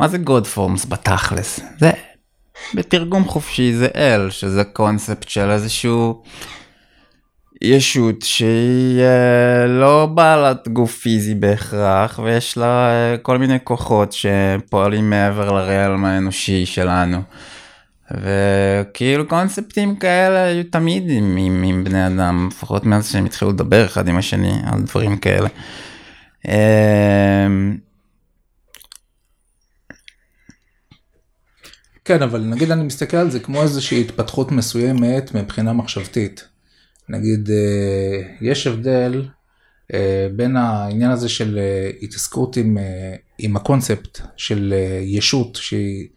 מה זה God Forms בתכלס? זה בתרגום חופשי זה אל, שזה קונספט של איזשהו ישות שהיא אה, לא בעלת גוף פיזי בהכרח ויש לה אה, כל מיני כוחות שפועלים מעבר לריאלם האנושי שלנו. וכאילו קונספטים כאלה היו תמיד עם, עם, עם בני אדם, לפחות מאז שהם התחילו לדבר אחד עם השני על דברים כאלה. כן, אבל נגיד אני מסתכל על זה כמו איזושהי התפתחות מסוימת מבחינה מחשבתית. נגיד, אה, יש הבדל אה, בין העניין הזה של אה, התעסקות עם, עם הקונספט של ישות שהיא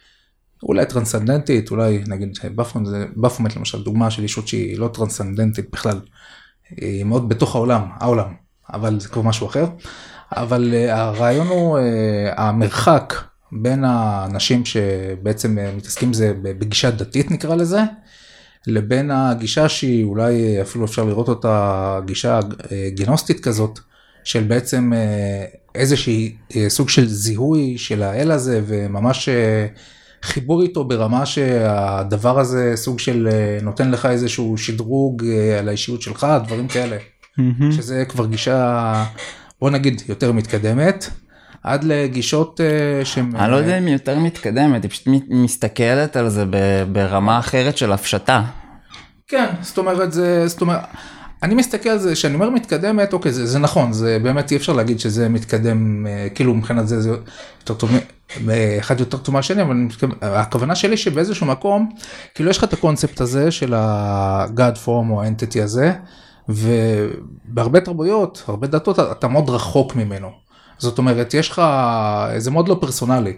אולי טרנסנדנטית, אולי נגיד בפומט, בפומט למשל דוגמה של ישות שהיא לא טרנסנדנטית בכלל, היא מאוד בתוך העולם, העולם, אבל זה כבר משהו אחר. אבל הרעיון הוא המרחק בין האנשים שבעצם מתעסקים בזה בגישה דתית נקרא לזה, לבין הגישה שהיא אולי אפילו אפשר לראות אותה גישה אה, גנוסטית כזאת, של בעצם אה, איזושהי אה, סוג של זיהוי של האל הזה וממש חיבור איתו ברמה שהדבר הזה סוג של נותן לך איזשהו שדרוג על האישיות שלך, דברים כאלה. Mm-hmm. שזה כבר גישה, בוא נגיד, יותר מתקדמת. עד לגישות שהן... אני לא יודע אם היא יותר מתקדמת, היא פשוט מסתכלת על זה ברמה אחרת של הפשטה. כן, זאת אומרת, זה, זאת אומרת, אני מסתכל על זה, כשאני אומר מתקדמת, אוקיי, זה, זה נכון, זה באמת אי אפשר להגיד שזה מתקדם, כאילו מבחינת זה, זה יותר טוב, אחד יותר טוב מהשני, אבל הכוונה שלי שבאיזשהו מקום, כאילו יש לך את הקונספט הזה של ה-God form או ה-entity הזה, ובהרבה תרבויות, הרבה דתות, אתה מאוד רחוק ממנו. זאת אומרת, יש לך, זה מאוד לא פרסונלי.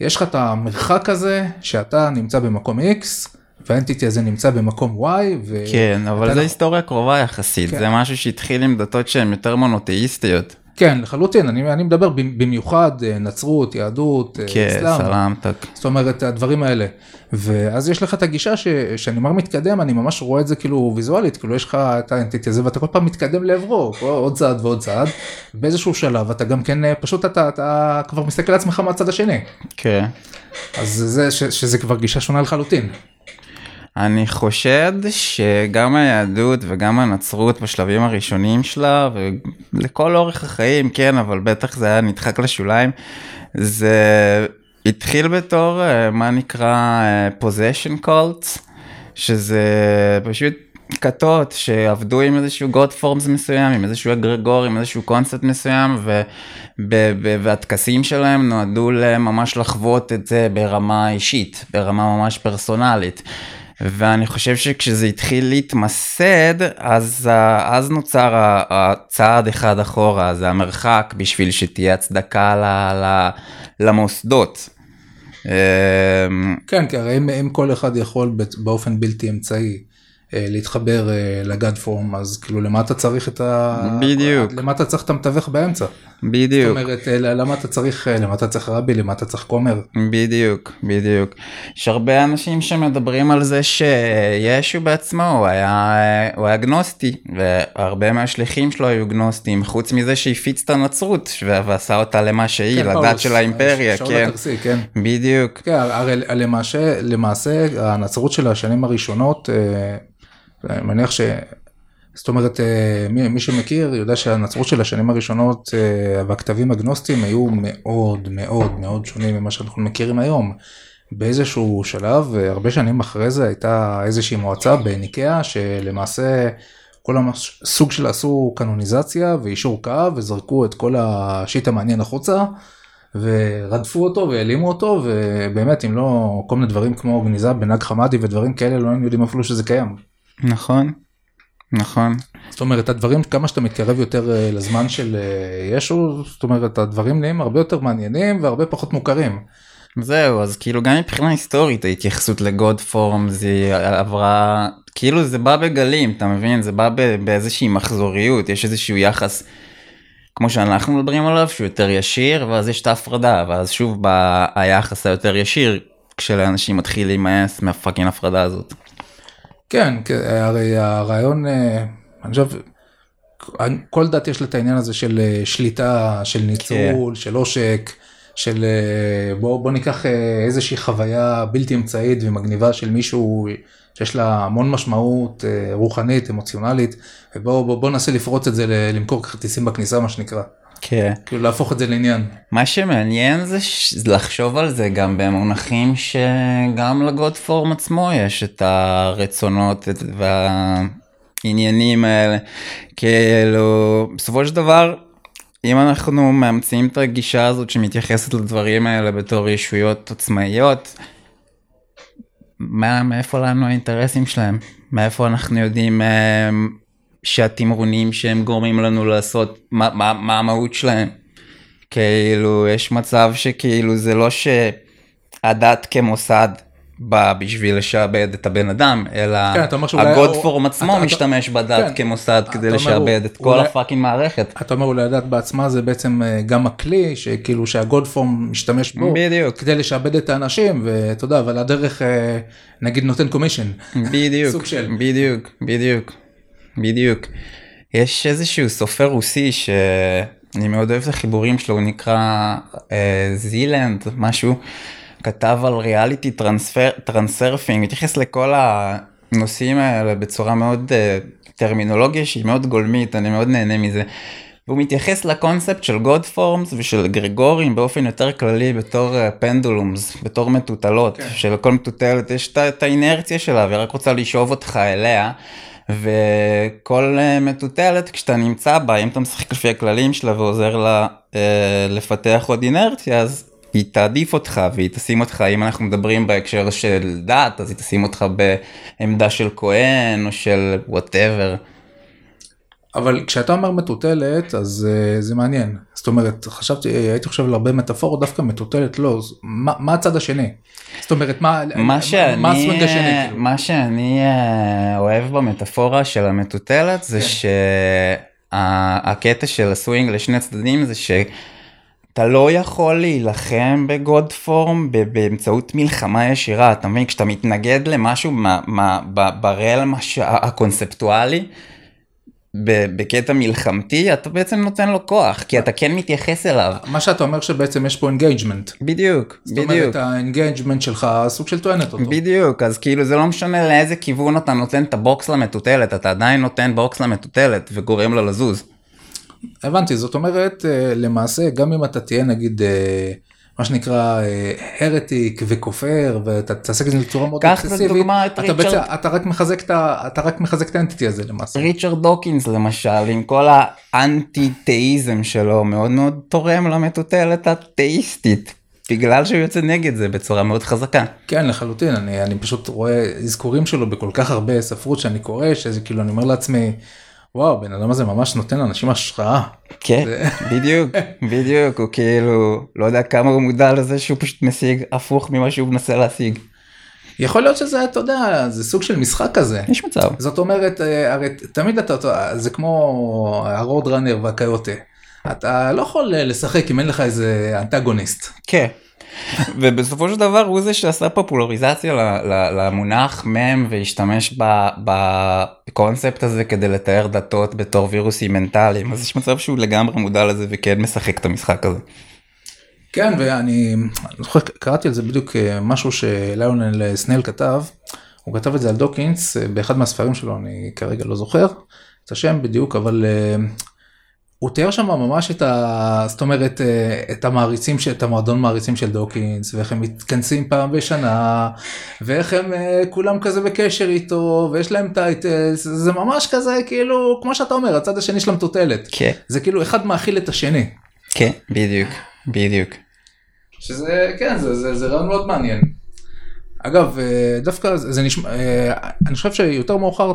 יש לך את המרחק הזה, שאתה נמצא במקום X, והאנטיטי הזה נמצא במקום Y. ו... כן, אבל זה לא... היסטוריה קרובה יחסית, כן. זה משהו שהתחיל עם דתות שהן יותר מונותאיסטיות. כן, לחלוטין, אני, אני מדבר במיוחד אה, נצרות, יהדות, אה, כן, אסלאם. סלאמתק. זאת אומרת, הדברים האלה. ואז יש לך את הגישה שאני אומר מתקדם, אני ממש רואה את זה כאילו ויזואלית, כאילו יש לך את האנטיטי הזה ואתה כל פעם מתקדם לעברו, עוד צעד ועוד צעד. באיזשהו שלב אתה גם כן, אה, פשוט אתה, אתה כבר מסתכל על עצמך מהצד השני. כן. אז זה, ש, שזה כבר גישה שונה לחלוטין. אני חושד שגם היהדות וגם הנצרות בשלבים הראשונים שלה ולכל אורך החיים כן אבל בטח זה היה נדחק לשוליים זה התחיל בתור אה, מה נקרא possession cults שזה פשוט כתות שעבדו עם איזשהו God forms מסוים עם איזשהו אגרגור עם איזשהו קונספט מסוים והטקסים שלהם נועדו ממש לחוות את זה ברמה אישית ברמה ממש פרסונלית. ואני חושב שכשזה התחיל להתמסד, אז, אז נוצר הצעד אחד אחורה, זה המרחק בשביל שתהיה הצדקה ל, ל, למוסדות. כן, כי הרי אם, אם כל אחד יכול באופן בלתי אמצעי אה, להתחבר אה, לגאד פורם אז כאילו למה אתה צריך את ה... בדיוק. למה אתה צריך את המתווך באמצע. בדיוק. זאת אומרת אה, למה אתה צריך למה אתה צריך רבי למה אתה צריך כומר. בדיוק בדיוק. יש הרבה אנשים שמדברים על זה שישו בעצמו הוא היה הוא היה גנוסטי והרבה מהשליחים שלו היו גנוסטים חוץ מזה שהפיץ את הנצרות ועשה אותה למה שהיא כן, לדת של האימפריה כן. התרסי, כן. בדיוק. כן, הרי למעשה למעשה הנצרות של השנים הראשונות. אני מניח ש... זאת אומרת, אה, מי, מי שמכיר יודע שהנצרות של השנים הראשונות אה, והכתבים הגנוסטיים היו מאוד מאוד מאוד שונים ממה שאנחנו מכירים היום. באיזשהו שלב, אה, הרבה שנים אחרי זה הייתה איזושהי מועצה בניקאה שלמעשה כל הסוג שלה עשו קנוניזציה ואישור קו וזרקו את כל השיט המעניין החוצה ורדפו אותו והעלימו אותו ובאמת אם לא כל מיני דברים כמו גניזה בנג חמאדי ודברים כאלה לא היינו יודעים אפילו שזה קיים. נכון, נכון. זאת אומרת הדברים כמה שאתה מתקרב יותר אה, לזמן של אה, ישו זאת אומרת הדברים נהיים הרבה יותר מעניינים והרבה פחות מוכרים. זהו אז כאילו גם מבחינה היסטורית ההתייחסות לגוד פורם זה עברה כאילו זה בא בגלים אתה מבין זה בא באיזושהי מחזוריות יש איזשהו יחס כמו שאנחנו מדברים עליו שהוא יותר ישיר ואז יש את ההפרדה ואז שוב בא היחס היותר ישיר כשלאנשים מתחיל להימאס מהפאקינג הפרדה הזאת. כן, הרי הרעיון, אה, אני חושב, כל דת יש לה את העניין הזה של אה, שליטה, של ניצול, כן. של עושק, של אה, בוא, בוא ניקח אה, איזושהי חוויה בלתי אמצעית ומגניבה של מישהו שיש לה המון משמעות אה, רוחנית, אמוציונלית, ובוא בוא, בוא ננסה לפרוץ את זה, למכור כרטיסים בכניסה מה שנקרא. כן. כאילו להפוך את זה לעניין. מה שמעניין זה ש- זה לחשוב על זה גם במונחים שגם לגוד פורם עצמו יש את הרצונות את- והעניינים האלה. כאילו בסופו של דבר אם אנחנו מאמצים את הגישה הזאת שמתייחסת לדברים האלה בתור ישויות עצמאיות. מה, מאיפה לנו האינטרסים שלהם? מאיפה אנחנו יודעים אה, שהתמרונים שהם גורמים לנו לעשות, מה, מה, מה המהות שלהם? כאילו יש מצב שכאילו זה לא שהדת כמוסד בא בשביל לשעבד את הבן אדם אלא כן, אתה הגודפורם או- עצמו אתה- אתה- משתמש בדת כן. כמוסד כדי לשעבד את כל הפאקינג מערכת. אתה אומר אולי הדת בעצמה זה בעצם אה, גם הכלי שכאילו שהגוד פורם משתמש בו בדיוק. כדי לשעבד את האנשים ואתה יודע אבל הדרך אה, נגיד נותן commission. בדיוק. בדיוק, בדיוק, בדיוק. יש איזשהו סופר רוסי שאני מאוד אוהב את החיבורים שלו, הוא נקרא אה, זילנד, משהו, כתב על reality transfer, transurfing, מתייחס לכל הנושאים האלה בצורה מאוד, אה, טרמינולוגיה שהיא מאוד גולמית, אני מאוד נהנה מזה. והוא מתייחס לקונספט של godforms ושל אגרגורים באופן יותר כללי בתור pendulums, בתור מטוטלות, כן. שלכל מטוטלת יש את האינרציה שלה והיא רק רוצה לשאוב אותך אליה. וכל אה, מטוטלת כשאתה נמצא בה אם אתה משחק לפי הכללים שלה ועוזר לה אה, לפתח עוד אינרציה אז היא תעדיף אותך והיא תשים אותך אם אנחנו מדברים בהקשר של דת אז היא תשים אותך בעמדה של כהן או של וואטאבר. אבל כשאתה אומר מטוטלת אז uh, זה מעניין זאת אומרת חשבתי הייתי חושב על הרבה מטאפורות דווקא מטוטלת לא מה, מה הצד השני זאת אומרת מה מה שאני, מה הסווינג השני כאילו? מה שאני אה, אוהב במטאפורה של המטוטלת זה כן. שהקטע של הסווינג לשני צדדים זה שאתה לא יכול להילחם ב god form באמצעות מלחמה ישירה אתה מבין כשאתה מתנגד למשהו מה, מה, ב- ב realm הקונספטואלי. בקטע מלחמתי אתה בעצם נותן לו כוח כי אתה כן מתייחס אליו. מה שאתה אומר שבעצם יש פה engagement בדיוק זאת בדיוק. אומרת ה engagement שלך סוג של טוענת אותו. בדיוק אז כאילו זה לא משנה לאיזה כיוון אתה נותן את הבוקס למטוטלת אתה עדיין נותן בוקס למטוטלת וגורם לה לזוז. הבנתי זאת אומרת אה, למעשה גם אם אתה תהיה נגיד אה, מה שנקרא הרטיק וכופר ואתה תעסק בזה בצורה מאוד את אתה בעצם אתה רק מחזק את ה- אתה רק מחזק את האנטיטי הזה למעשה. ריצ'רד דוקינס למשל עם כל האנטי תאיזם שלו מאוד מאוד תורם למטוטלת התאיסטית בגלל שהוא יוצא נגד זה בצורה מאוד חזקה. כן לחלוטין אני אני פשוט רואה אזכורים שלו בכל כך הרבה ספרות שאני קורא שזה כאילו אני אומר לעצמי וואו בן אדם הזה ממש נותן לאנשים השראה. כן זה- בדיוק בדיוק הוא כאילו לא יודע כמה הוא מודע לזה שהוא פשוט משיג הפוך ממה שהוא מנסה להשיג. יכול להיות שזה אתה יודע זה סוג של משחק כזה. יש מצב. זאת אומרת אה, הרי תמיד אתה זה כמו הרוד ראנר והקיוטה. אתה לא יכול אה, לשחק אם אין לך איזה אנטגוניסט. כן. ובסופו של דבר הוא זה שעשה פופולריזציה למונח מם והשתמש בקונספט הזה כדי לתאר דתות בתור וירוסים מנטליים אז יש מצב שהוא לגמרי מודע לזה וכן משחק את המשחק הזה. כן ואני אני זוכר קראתי על זה בדיוק אה, משהו שליונל סנל כתב. הוא כתב את זה על דוקינס אה, באחד מהספרים שלו אני כרגע לא זוכר את השם בדיוק אבל אה, הוא תיאר שם ממש את ה... זאת אומרת אה, את המעריצים את המועדון מעריצים של דוקינס ואיך הם מתכנסים פעם בשנה ואיך הם אה, כולם כזה בקשר איתו ויש להם טייטלס זה ממש כזה כאילו כמו שאתה אומר הצד השני של המטוטלת כן, זה כאילו אחד מאכיל את השני. כן, בדיוק, בדיוק. שזה כן זה זה זה רעיון מאוד מעניין. אגב אה, דווקא זה נשמע אני חושב שיותר מאוחר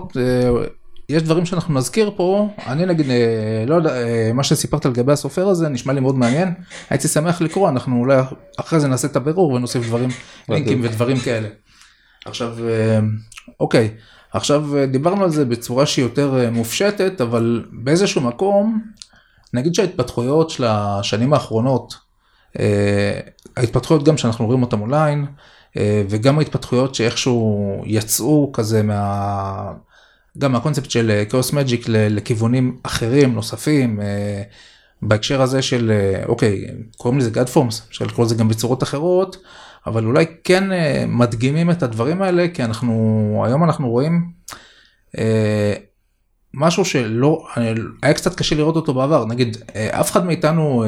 יש דברים שאנחנו נזכיר פה אני נגיד אה, לא יודע אה, מה שסיפרת לגבי הסופר הזה נשמע לי מאוד מעניין הייתי שמח לקרוא אנחנו אולי אחרי זה נעשה את הבירור ונוסיף דברים לינקים ודברים כאלה. עכשיו אה, אוקיי עכשיו דיברנו על זה בצורה שהיא יותר מופשטת אבל באיזשהו מקום נגיד שההתפתחויות של השנים האחרונות ההתפתחויות גם שאנחנו רואים אותם אונליין וגם ההתפתחויות שאיכשהו יצאו כזה מה... גם מהקונספט של כאוס מג'יק לכיוונים אחרים נוספים אה, בהקשר הזה של אה, אוקיי קוראים לזה גאד פורמס אפשר לקרוא לזה גם בצורות אחרות אבל אולי כן אה, מדגימים את הדברים האלה כי אנחנו היום אנחנו רואים אה, משהו שלא היה קצת קשה לראות אותו בעבר נגיד אף אחד מאיתנו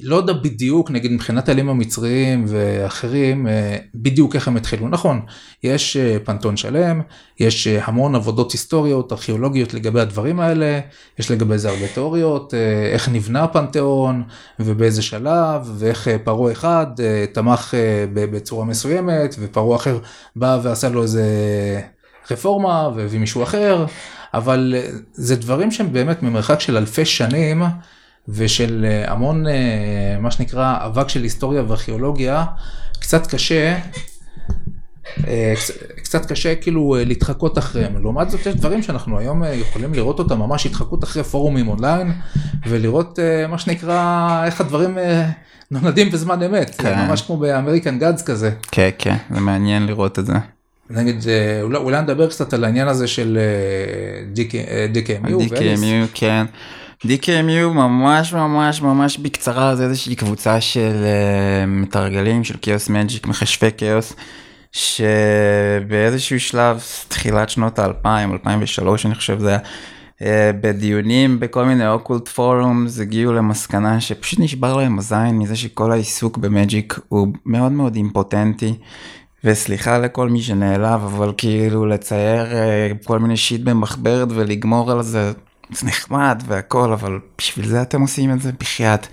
לא יודע בדיוק נגיד מבחינת האלים המצריים ואחרים אה, בדיוק איך הם התחילו נכון יש אה, פנתון שלם יש אה, המון עבודות היסטוריות ארכיאולוגיות לגבי הדברים האלה יש לגבי זה הרבה תיאוריות איך נבנה הפנתיאון ובאיזה שלב ואיך פרעה אחד תמך בצורה מסוימת ופרעה אחר בא ועשה לו איזה רפורמה והביא מישהו אחר אבל זה דברים שהם באמת ממרחק של אלפי שנים. ושל אה, המון אה, מה שנקרא אבק של היסטוריה וארכיאולוגיה, קצת קשה, אה, קצת קשה כאילו להתחקות אחריהם. לעומת זאת יש דברים שאנחנו היום יכולים לראות אותם ממש התחקות אחרי פורומים אונליין ולראות מה שנקרא איך הדברים נולדים בזמן אמת, כן. ממש כמו ב American Gods כזה. כן, כן, זה מעניין לראות את זה. נגיד אולי, אולי נדבר קצת על העניין הזה של DKMU. DKMU, כן. DKMU ממש ממש ממש בקצרה זה איזושהי קבוצה של אה, מתרגלים של chaos magic מכשפי כאוס שבאיזשהו שלב תחילת שנות האלפיים 2003 אני חושב זה היה uh, בדיונים בכל מיני אוקולט פורומס הגיעו למסקנה שפשוט נשבר להם הזין מזה שכל העיסוק במג'יק הוא מאוד מאוד אימפוטנטי. וסליחה לכל מי שנעלב אבל כאילו לצייר uh, כל מיני שיט במחברת ולגמור על זה זה נחמד והכל, אבל בשביל זה אתם עושים את זה בחייאת.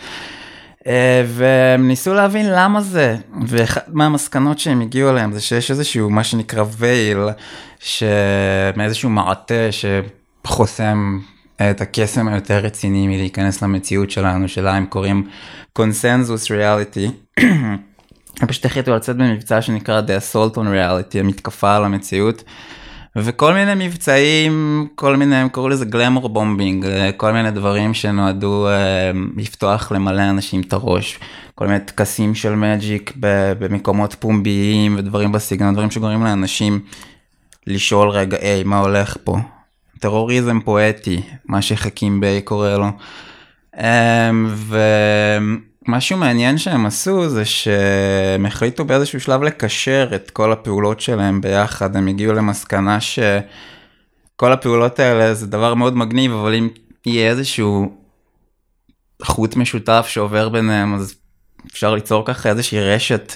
אה, והם ניסו להבין למה זה, ואחת מהמסקנות שהם הגיעו אליהם זה שיש איזשהו מה שנקרא וייל, מאיזשהו מעטה שחוסם את הקסם היותר רציני מלהיכנס למציאות שלנו, שלה הם קוראים consensus reality. הם פשוט החליטו לצאת במבצע שנקרא The Assault on Reality, המתקפה על המציאות. וכל מיני מבצעים, כל מיני, הם קראו לזה glamour bombing, כל מיני דברים שנועדו אה, לפתוח למלא אנשים את הראש, כל מיני טקסים של magic במקומות פומביים ודברים בסגנון, דברים שגורמים לאנשים לשאול רגע, היי, מה הולך פה? טרוריזם פואטי, מה שחכים ביי קורא לו. אה, ו... משהו מעניין שהם עשו זה שהם החליטו באיזשהו שלב לקשר את כל הפעולות שלהם ביחד, הם הגיעו למסקנה שכל הפעולות האלה זה דבר מאוד מגניב, אבל אם יהיה איזשהו חוט משותף שעובר ביניהם, אז אפשר ליצור ככה איזושהי רשת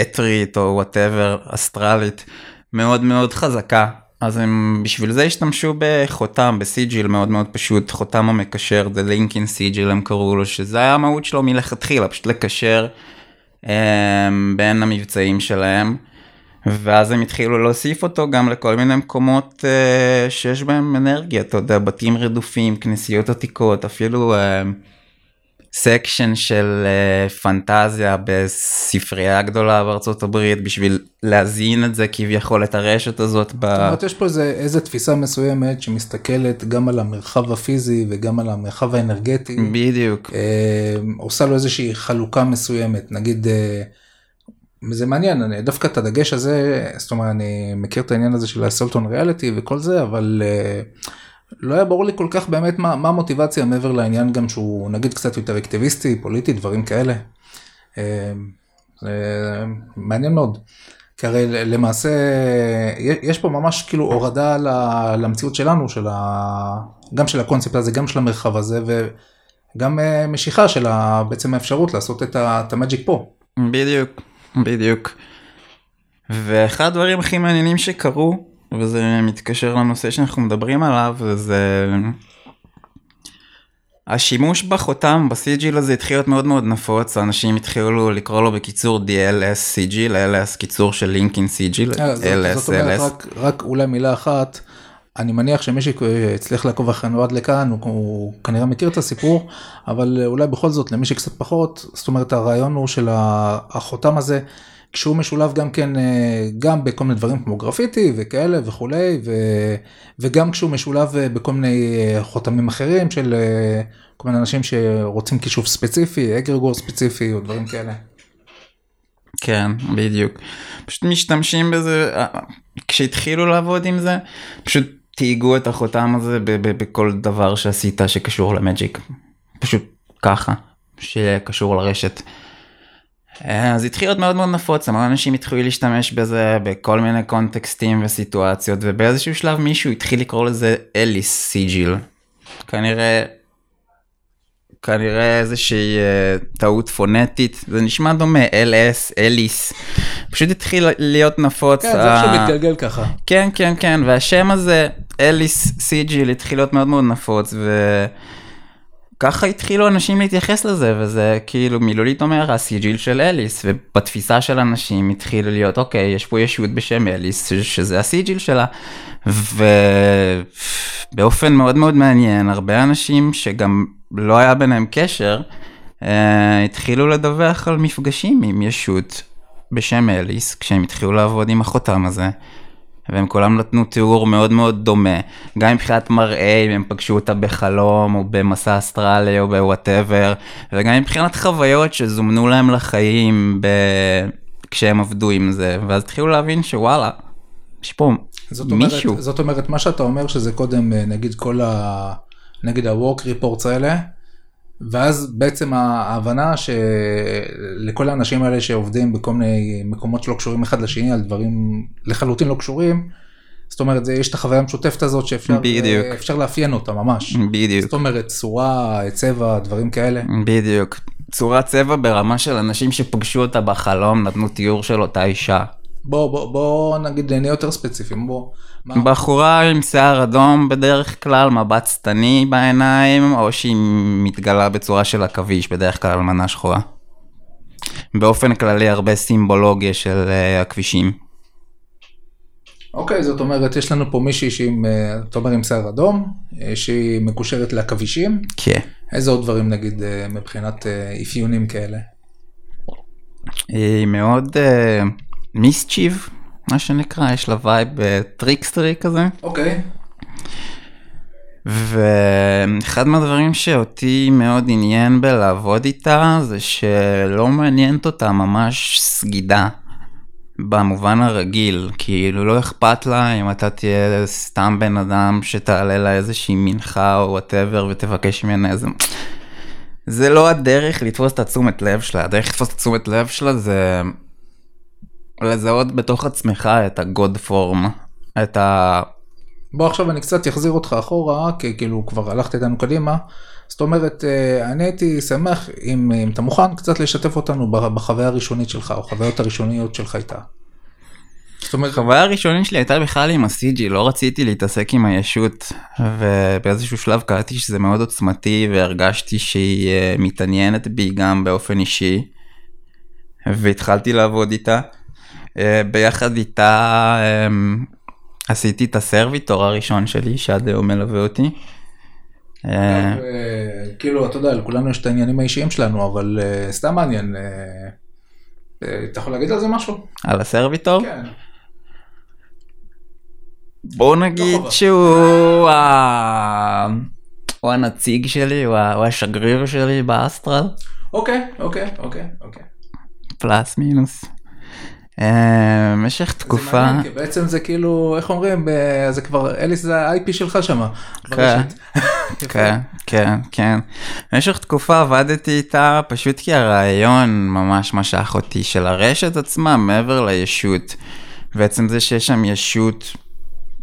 אתרית או whatever, אסטרלית, מאוד מאוד חזקה, אז הם בשביל זה השתמשו בחותם, ב sigil מאוד מאוד פשוט, חותם המקשר, The Linking Sigil הם קראו לו, שזה היה המהות שלו מלכתחילה, פשוט לקשר אמ, בין המבצעים שלהם. ואז הם התחילו להוסיף אותו גם לכל מיני מקומות אה, שיש בהם אנרגיה, אתה יודע, בתים רדופים, כנסיות עתיקות, אפילו... אה, section של אה, פנטזיה בספרייה גדולה בארצות הברית בשביל להזין את זה כביכול את הרשת הזאת. ב... זאת אומרת יש פה איזה, איזה תפיסה מסוימת שמסתכלת גם על המרחב הפיזי וגם על המרחב האנרגטי. בדיוק. Uh, עושה לו איזושהי חלוקה מסוימת נגיד. אה, זה מעניין אני דווקא את הדגש הזה זאת אומרת אני מכיר את העניין הזה של ה Assault on Reality וכל זה אבל. Uh, לא היה ברור לי כל כך באמת מה, מה המוטיבציה מעבר לעניין גם שהוא נגיד קצת יותר אקטיביסטי, פוליטי, דברים כאלה. אה, זה מעניין מאוד. כי הרי למעשה יש פה ממש כאילו הורדה למציאות שלנו, של ה... גם של הקונספט הזה, גם של המרחב הזה, וגם אה, משיכה של בעצם האפשרות לעשות את המג'יק פה. בדיוק, בדיוק. ואחד הדברים הכי מעניינים שקרו וזה מתקשר לנושא שאנחנו מדברים עליו, וזה... השימוש בחותם ב sigil הזה התחיל להיות מאוד מאוד נפוץ, אנשים התחילו לקרוא לו בקיצור the LS sigil, LS קיצור של Linking Sigil, LS, זאת אומרת, רק, רק אולי מילה אחת, אני מניח שמי שהצליח לעקוב אחרינו עד לכאן, הוא, הוא כנראה מכיר את הסיפור, אבל אולי בכל זאת למי שקצת פחות, זאת אומרת הרעיון הוא של החותם הזה. כשהוא משולב גם כן אה, גם בכל מיני דברים כמו גרפיטי וכאלה וכולי ו, וגם כשהוא משולב אה, בכל מיני אה, חותמים אחרים של כל מיני אנשים שרוצים כישוף ספציפי אגרגור ספציפי או דברים כאלה. כן בדיוק פשוט משתמשים בזה כשהתחילו לעבוד עם זה פשוט תהיגו את החותם הזה בכל דבר שעשית שקשור למג'יק פשוט ככה, שקשור לרשת. אה, אז התחיל להיות מאוד מאוד נפוץ, המון אנשים התחילו להשתמש בזה בכל מיני קונטקסטים וסיטואציות, ובאיזשהו שלב מישהו התחיל לקרוא לזה אליס sigil. כנראה, כנראה איזושהי אה, טעות פונטית, זה נשמע דומה, LS, אליס, פשוט התחיל להיות נפוץ. כן, זה עכשיו מתגלגל ככה. כן, כן, כן, והשם הזה, אליס sigil, התחיל להיות מאוד מאוד נפוץ, ו... ככה התחילו אנשים להתייחס לזה וזה כאילו מילולית אומר הסיג'יל של אליס ובתפיסה של אנשים התחילו להיות אוקיי יש פה ישות בשם אליס שזה הסיג'יל שלה ובאופן מאוד מאוד מעניין הרבה אנשים שגם לא היה ביניהם קשר אה, התחילו לדווח על מפגשים עם ישות בשם אליס כשהם התחילו לעבוד עם החותם הזה. והם כולם נתנו תיאור מאוד מאוד דומה, גם מבחינת מראה, אם הם פגשו אותה בחלום, או במסע אסטרלי, או בוואטאבר, וגם מבחינת חוויות שזומנו להם לחיים ב... כשהם עבדו עם זה, ואז התחילו להבין שוואלה, יש פה זאת מישהו. אומרת, זאת אומרת, מה שאתה אומר שזה קודם, אה, נגיד כל ה... נגיד ה-work reports האלה, ואז בעצם ההבנה שלכל האנשים האלה שעובדים בכל מיני מקומות שלא קשורים אחד לשני על דברים לחלוטין לא קשורים, זאת אומרת יש את החוויה המשותפת הזאת שאפשר בדיוק. אפשר לאפיין אותה ממש. בדיוק. זאת אומרת צורה, צבע, דברים כאלה. בדיוק. צורת צבע ברמה של אנשים שפגשו אותה בחלום, נתנו תיאור של אותה אישה. בוא בוא בוא נגיד נהיה יותר ספציפיים בוא. מה- בחורה עם שיער אדום בדרך כלל, מבט שטני בעיניים, או שהיא מתגלה בצורה של עכביש, בדרך כלל אלמנה שחורה. באופן כללי הרבה סימבולוגיה של אה, הכבישים. אוקיי זאת אומרת יש לנו פה מישהי שהיא אה, אתה אומר עם שיער אדום, אה, שהיא מקושרת לעכבישים. כן. איזה עוד דברים נגיד מבחינת אפיונים כאלה? היא מאוד mischief, מה שנקרא, יש לה vibe טריקסטרי כזה. אוקיי. ואחד מהדברים שאותי מאוד עניין בלעבוד איתה זה שלא מעניינת אותה ממש סגידה במובן הרגיל כאילו לא אכפת לה אם אתה תהיה סתם בן אדם שתעלה לה איזושהי מנחה או וואטאבר ותבקש ממנה איזה. זה לא הדרך לתפוס את התשומת לב שלה הדרך לתפוס את התשומת לב שלה זה לזהות בתוך עצמך את הגוד פורם את ה... בוא עכשיו אני קצת אחזיר אותך אחורה, כי כאילו כבר הלכת איתנו קדימה. זאת אומרת, אה, אני הייתי שמח אם, אם אתה מוכן קצת לשתף אותנו בחוויה הראשונית שלך, או חוויות הראשוניות שלך איתה. זאת אומרת, החוויה הראשונית שלי הייתה בכלל עם ה-CG, לא רציתי להתעסק עם הישות, ובאיזשהו שלב קראתי שזה מאוד עוצמתי, והרגשתי שהיא אה, מתעניינת בי גם באופן אישי, והתחלתי לעבוד איתה. אה, ביחד איתה אמ, עשיתי את הסרוויטור הראשון שלי, שעד היום מלווה אותי. אה, אה, כאילו, אתה יודע, לכולנו יש את העניינים האישיים שלנו, אבל סתם מעניין. אתה יכול להגיד על זה משהו? על הסרוויטור? כן. בוא נגיד חובה. שהוא. הוא הנציג שלי, הוא השגריר שלי באסטרל. אוקיי, אוקיי, אוקיי, אוקיי. פלאס מינוס. אה, במשך זה תקופה, מעניין, כי בעצם זה כאילו, איך אומרים, זה כבר, אליס זה ה-IP שלך שמה. כן. כן, כן, כן. במשך תקופה עבדתי איתה פשוט כי הרעיון ממש משך אותי של הרשת עצמה מעבר לישות. בעצם זה שיש שם ישות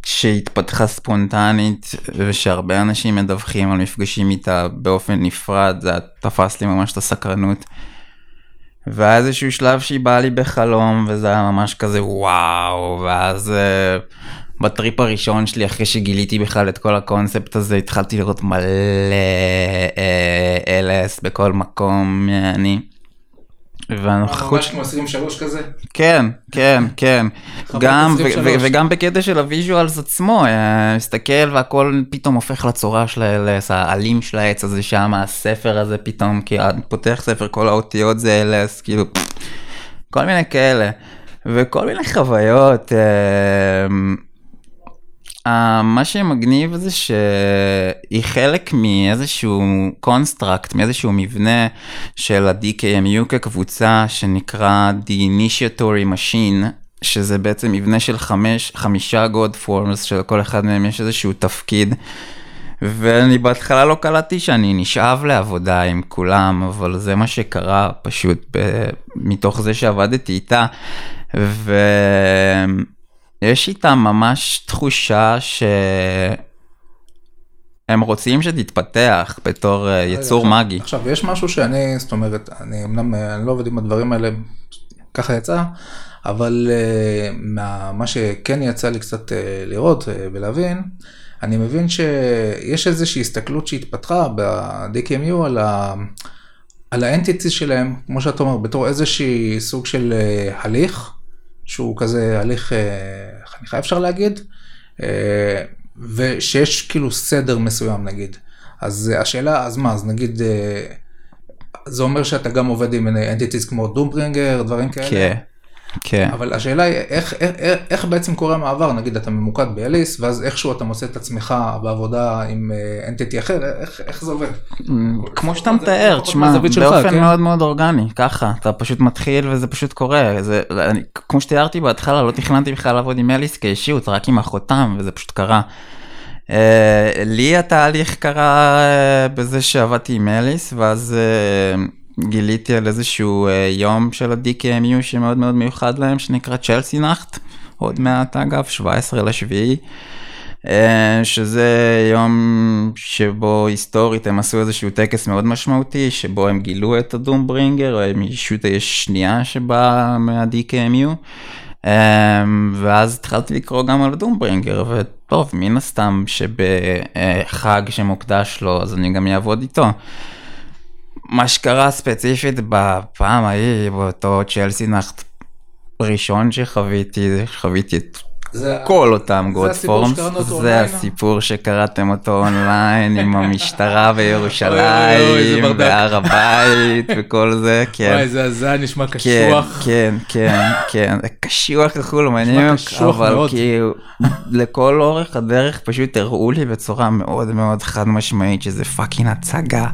שהתפתחה ספונטנית ושהרבה אנשים מדווחים על מפגשים איתה באופן נפרד, זה תפס לי ממש את הסקרנות. והיה איזשהו שלב שהיא באה לי בחלום וזה היה ממש כזה וואו ואז אה, בטריפ הראשון שלי אחרי שגיליתי בכלל את כל הקונספט הזה התחלתי לראות מלא אה, LS בכל מקום אני. והנוכחות ממש כמו 23 כזה. כן כן כן גם ו- 23. ו- וגם בקטע של ה visuals עצמו אה, מסתכל והכל פתאום הופך לצורה של ה-LS העלים של העץ הזה שם הספר הזה פתאום כי פותח ספר כל האותיות זה LS כאילו כל מיני כאלה וכל מיני חוויות. אה, מה שמגניב זה שהיא חלק מאיזשהו construct, מאיזשהו מבנה של ה-DKMU כקבוצה שנקרא The Initiatory Machine, שזה בעצם מבנה של חמש, חמישה God Forms שלכל אחד מהם יש איזשהו תפקיד. ואני בהתחלה לא קלטתי שאני נשאב לעבודה עם כולם, אבל זה מה שקרה פשוט ב... מתוך זה שעבדתי איתה. ויש איתה ממש תחושה ש... הם רוצים שתתפתח בתור אה, יצור עכשיו, מגי. עכשיו, יש משהו שאני, זאת אומרת, אני אמנם אה, אני לא עובד עם הדברים האלה, ככה יצא, אבל uh, מה, מה שכן יצא לי קצת לראות ולהבין, אני מבין שיש איזושהי הסתכלות שהתפתחה ב-DKMU על, ה, על האנטיטי שלהם, כמו שאתה אומר, בתור איזושהי סוג של הליך, שהוא כזה הליך חניכה אפשר להגיד, uh, ושיש כאילו סדר מסוים נגיד. אז השאלה, אז מה, אז נגיד, זה אומר שאתה גם עובד עם אנטיטיז כמו דומברינגר, דברים כאלה? כן, כן. אבל השאלה היא איך, איך, איך, בעצם קורה המעבר, נגיד אתה ממוקד באליס, ואז איכשהו אתה מוצא את עצמך בעבודה עם אנטיטי אחר, איך, איך זה עובד? כמו שאתה מתאר, תשמע, באופן כן? מאוד מאוד אורגני, ככה, אתה פשוט מתחיל וזה פשוט קורה, זה, אני, כמו שתיארתי בהתחלה, לא תכננתי בכלל לעבוד עם אליס כאישיות, רק עם אחותם, וזה פשוט קרה. Uh, לי התהליך קרה uh, בזה שעבדתי עם אליס, ואז uh, גיליתי על איזשהו uh, יום של ה-DKMU שמאוד מאוד מיוחד להם, שנקרא צ'לסי נחט, עוד מעט אגב, 17 לשביעי. Uh, שזה יום שבו היסטורית הם עשו איזשהו טקס מאוד משמעותי, שבו הם גילו את הדומברינגר, הם ישות השנייה שבאה מה-DKMU. Um, ואז התחלתי לקרוא גם על דומברינגר, וטוב, מן הסתם שבחג שמוקדש לו, אז אני גם אעבוד איתו. מה שקרה ספציפית בפעם ההיא, באותו צ'לסי נחת ראשון שחוויתי, חוויתי את זה כל אותם Godforms, זה הסיפור שקראתם אותו אונליין עם המשטרה בירושלים, בהר הבית וכל זה, כן. וואי, זה היה נשמע קשוח. כן, כן, כן, קשוח וכולו, מעניין, אבל כאילו, לכל אורך הדרך פשוט הראו לי בצורה מאוד מאוד חד משמעית שזה fucking הצגה.